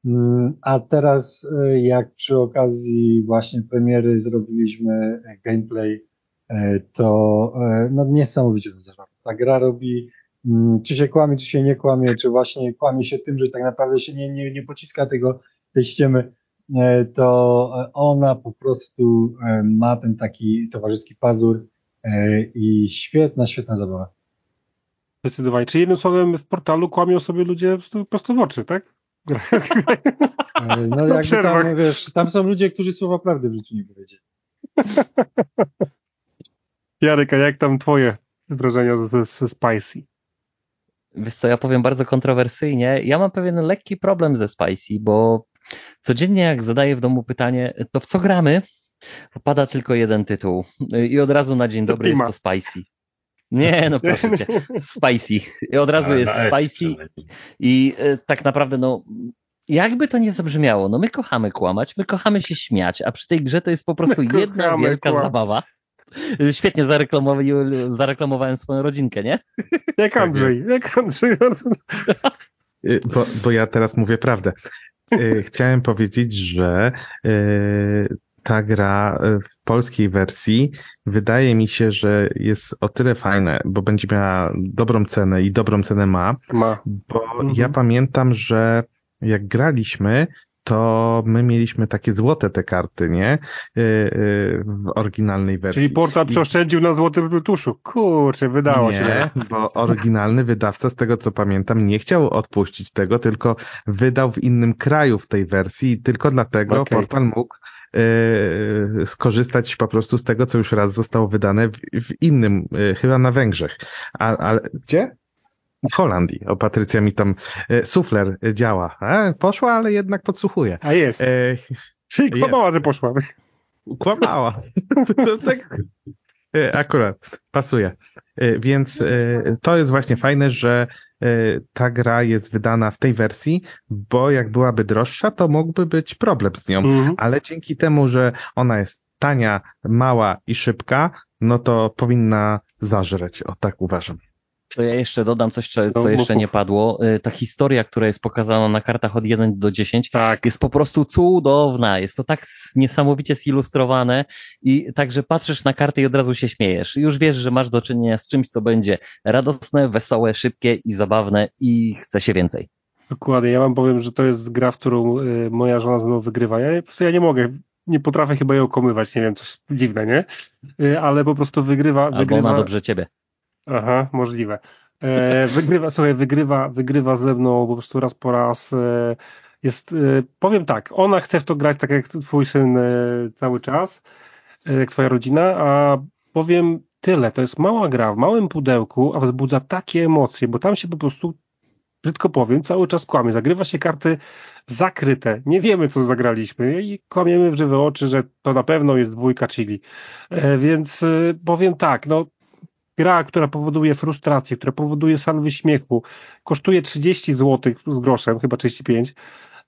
Mm, a teraz, e, jak przy okazji właśnie premiery zrobiliśmy gameplay, e, to no, niesamowicie to Ta gra robi, mm, czy się kłamie, czy się nie kłamie, czy właśnie kłamie się tym, że tak naprawdę się nie, nie, nie pociska tego, tej ściemy, to ona po prostu ma ten taki towarzyski pazur i świetna, świetna zabawa. Zdecydowanie. Czy jednym słowem w portalu kłamią sobie ludzie prosto w oczy, tak? No jakby tam, wiesz, tam są ludzie, którzy słowa prawdy w życiu nie powiedzieli. Jarek, a jak tam twoje wrażenia ze, ze Spicy? Wiesz co, ja powiem bardzo kontrowersyjnie. Ja mam pewien lekki problem ze Spicy, bo codziennie jak zadaję w domu pytanie, to w co gramy, pada tylko jeden tytuł i od razu na dzień dobry jest to Spicy. Nie, no proszę cię. Spicy. I od razu jest spicy. I e, tak naprawdę, no, jakby to nie zabrzmiało, no my kochamy kłamać, my kochamy się śmiać, a przy tej grze to jest po prostu my jedna wielka kłam. zabawa. Świetnie zareklamowałem, swoją rodzinkę, nie? Jak tak Andrzej, jak Andrzej. Y, bo, bo ja teraz mówię prawdę. Y, chciałem powiedzieć, że y, ta gra w polskiej wersji wydaje mi się, że jest o tyle fajne, bo będzie miała dobrą cenę i dobrą cenę ma, ma. bo mhm. ja pamiętam, że jak graliśmy, to my mieliśmy takie złote te karty, nie? E, e, w oryginalnej wersji. Czyli portal przeoszczędził na złotym tuszu. Kurczę, wydało nie, się. Nie, bo oryginalny wydawca, z tego co pamiętam, nie chciał odpuścić tego, tylko wydał w innym kraju w tej wersji i tylko dlatego okay. portal mógł E, skorzystać po prostu z tego, co już raz zostało wydane w, w innym, chyba na Węgrzech. A, ale gdzie? W Holandii. O, Patrycja mi tam e, sufler działa. E, poszła, ale jednak podsłuchuje. A jest. E, Czyli kłamała, że poszła. Kłamała. to, tak, akurat, pasuje. Więc to jest właśnie fajne, że E, ta gra jest wydana w tej wersji, bo jak byłaby droższa, to mógłby być problem z nią, mhm. ale dzięki temu, że ona jest tania, mała i szybka, no to powinna zażreć, o tak uważam. To ja jeszcze dodam coś, co, co jeszcze nie padło. Y, ta historia, która jest pokazana na kartach od 1 do 10, tak. jest po prostu cudowna. Jest to tak niesamowicie zilustrowane i także patrzysz na karty i od razu się śmiejesz. Już wiesz, że masz do czynienia z czymś, co będzie radosne, wesołe, szybkie i zabawne i chce się więcej. Dokładnie. Ja wam powiem, że to jest gra, w którą y, moja żona znowu wygrywa. Ja po prostu ja nie mogę nie potrafię chyba jej okłamywać, nie wiem, coś dziwne, nie? Y, ale po prostu wygrywa. Albo wygrywa... ona dobrze ciebie. Aha, możliwe. E, wygrywa, słuchaj, wygrywa, wygrywa ze mną po prostu raz po raz. E, jest, e, powiem tak, ona chce w to grać tak jak twój syn e, cały czas, e, jak twoja rodzina, a powiem tyle, to jest mała gra w małym pudełku, a wzbudza takie emocje, bo tam się po prostu, brzydko powiem, cały czas kłamie. Zagrywa się karty zakryte. Nie wiemy, co zagraliśmy i kłamiemy w żywe oczy, że to na pewno jest dwójka chili. E, więc powiem tak, no gra, która powoduje frustrację, która powoduje salwy śmiechu, kosztuje 30 zł z groszem, chyba 35,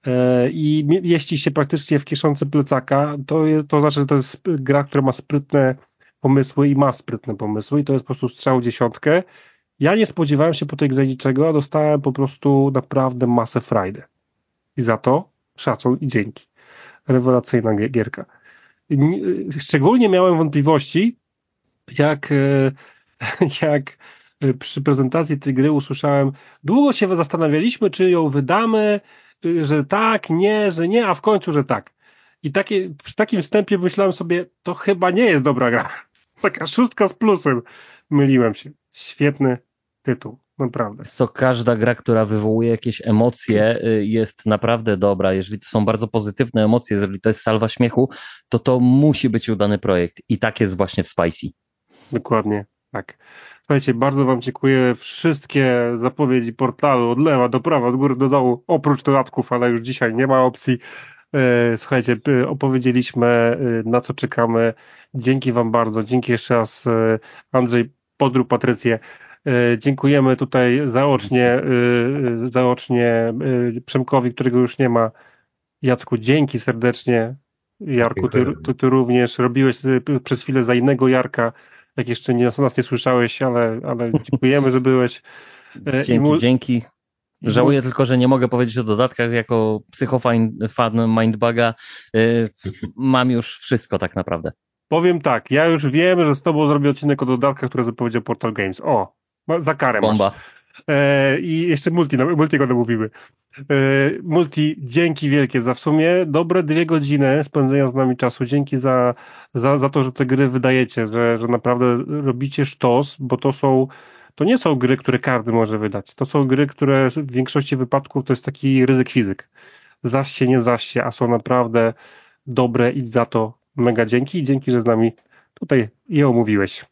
e, i jeździ się praktycznie w kieszonce plecaka, to, jest, to znaczy, że to jest gra, która ma sprytne pomysły i ma sprytne pomysły i to jest po prostu strzał dziesiątkę. Ja nie spodziewałem się po tej grze niczego, a dostałem po prostu naprawdę masę frajdy. I za to szacun i dzięki. Rewelacyjna gierka. Szczególnie miałem wątpliwości, jak, e, jak e, przy prezentacji tej gry usłyszałem, długo się zastanawialiśmy, czy ją wydamy, e, że tak, nie, że nie, a w końcu, że tak. I takie, przy takim wstępie myślałem sobie, to chyba nie jest dobra gra. Taka szóstka z plusem. Myliłem się. Świetny tytuł. Naprawdę. Co każda gra, która wywołuje jakieś emocje, y, jest naprawdę dobra. Jeżeli to są bardzo pozytywne emocje, jeżeli to jest salwa śmiechu, to to musi być udany projekt. I tak jest właśnie w Spicy. Dokładnie, tak. Słuchajcie, bardzo Wam dziękuję. Wszystkie zapowiedzi portalu od lewa do prawa, od góry do dołu, oprócz dodatków, ale już dzisiaj nie ma opcji. E, słuchajcie, opowiedzieliśmy, e, na co czekamy. Dzięki Wam bardzo. Dzięki jeszcze raz, e, Andrzej. Pozdrów Patrycję. Dziękujemy tutaj zaocznie, zaocznie Przemkowi, którego już nie ma. Jacku, dzięki serdecznie. Jarku, ty, ty, ty, również robiłeś przez chwilę za innego Jarka, jak jeszcze nie, nas nie słyszałeś, ale, ale dziękujemy, że byłeś. Dzięki, dzięki. Żałuję tylko, że nie mogę powiedzieć o dodatkach. Jako psychofan Mindbuga yy, mam już wszystko tak naprawdę. Powiem tak, ja już wiem, że z tobą zrobię odcinek o dodatkach, które zapowiedział Portal Games. O, za karę Bomba. masz. E, I jeszcze multi, multi go mówimy. E, multi, dzięki wielkie za w sumie dobre dwie godziny spędzenia z nami czasu. Dzięki za, za, za to, że te gry wydajecie, że, że naprawdę robicie sztos, bo to są to nie są gry, które każdy może wydać. To są gry, które w większości wypadków to jest taki ryzyk fizyk. Zaś się, nie zaś się, a są naprawdę dobre i za to mega dzięki dzięki, że z nami tutaj je omówiłeś.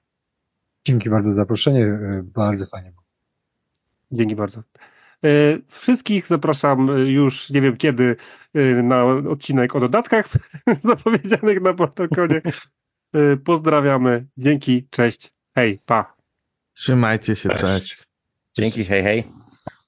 Dzięki bardzo za zaproszenie, e, bardzo fajnie. Dzięki bardzo. E, wszystkich zapraszam już nie wiem kiedy e, na odcinek o dodatkach zapowiedzianych na protokolie. Pozdrawiamy. Dzięki, cześć, hej, pa. Trzymajcie się, cześć. cześć. Dzięki, hej, hej.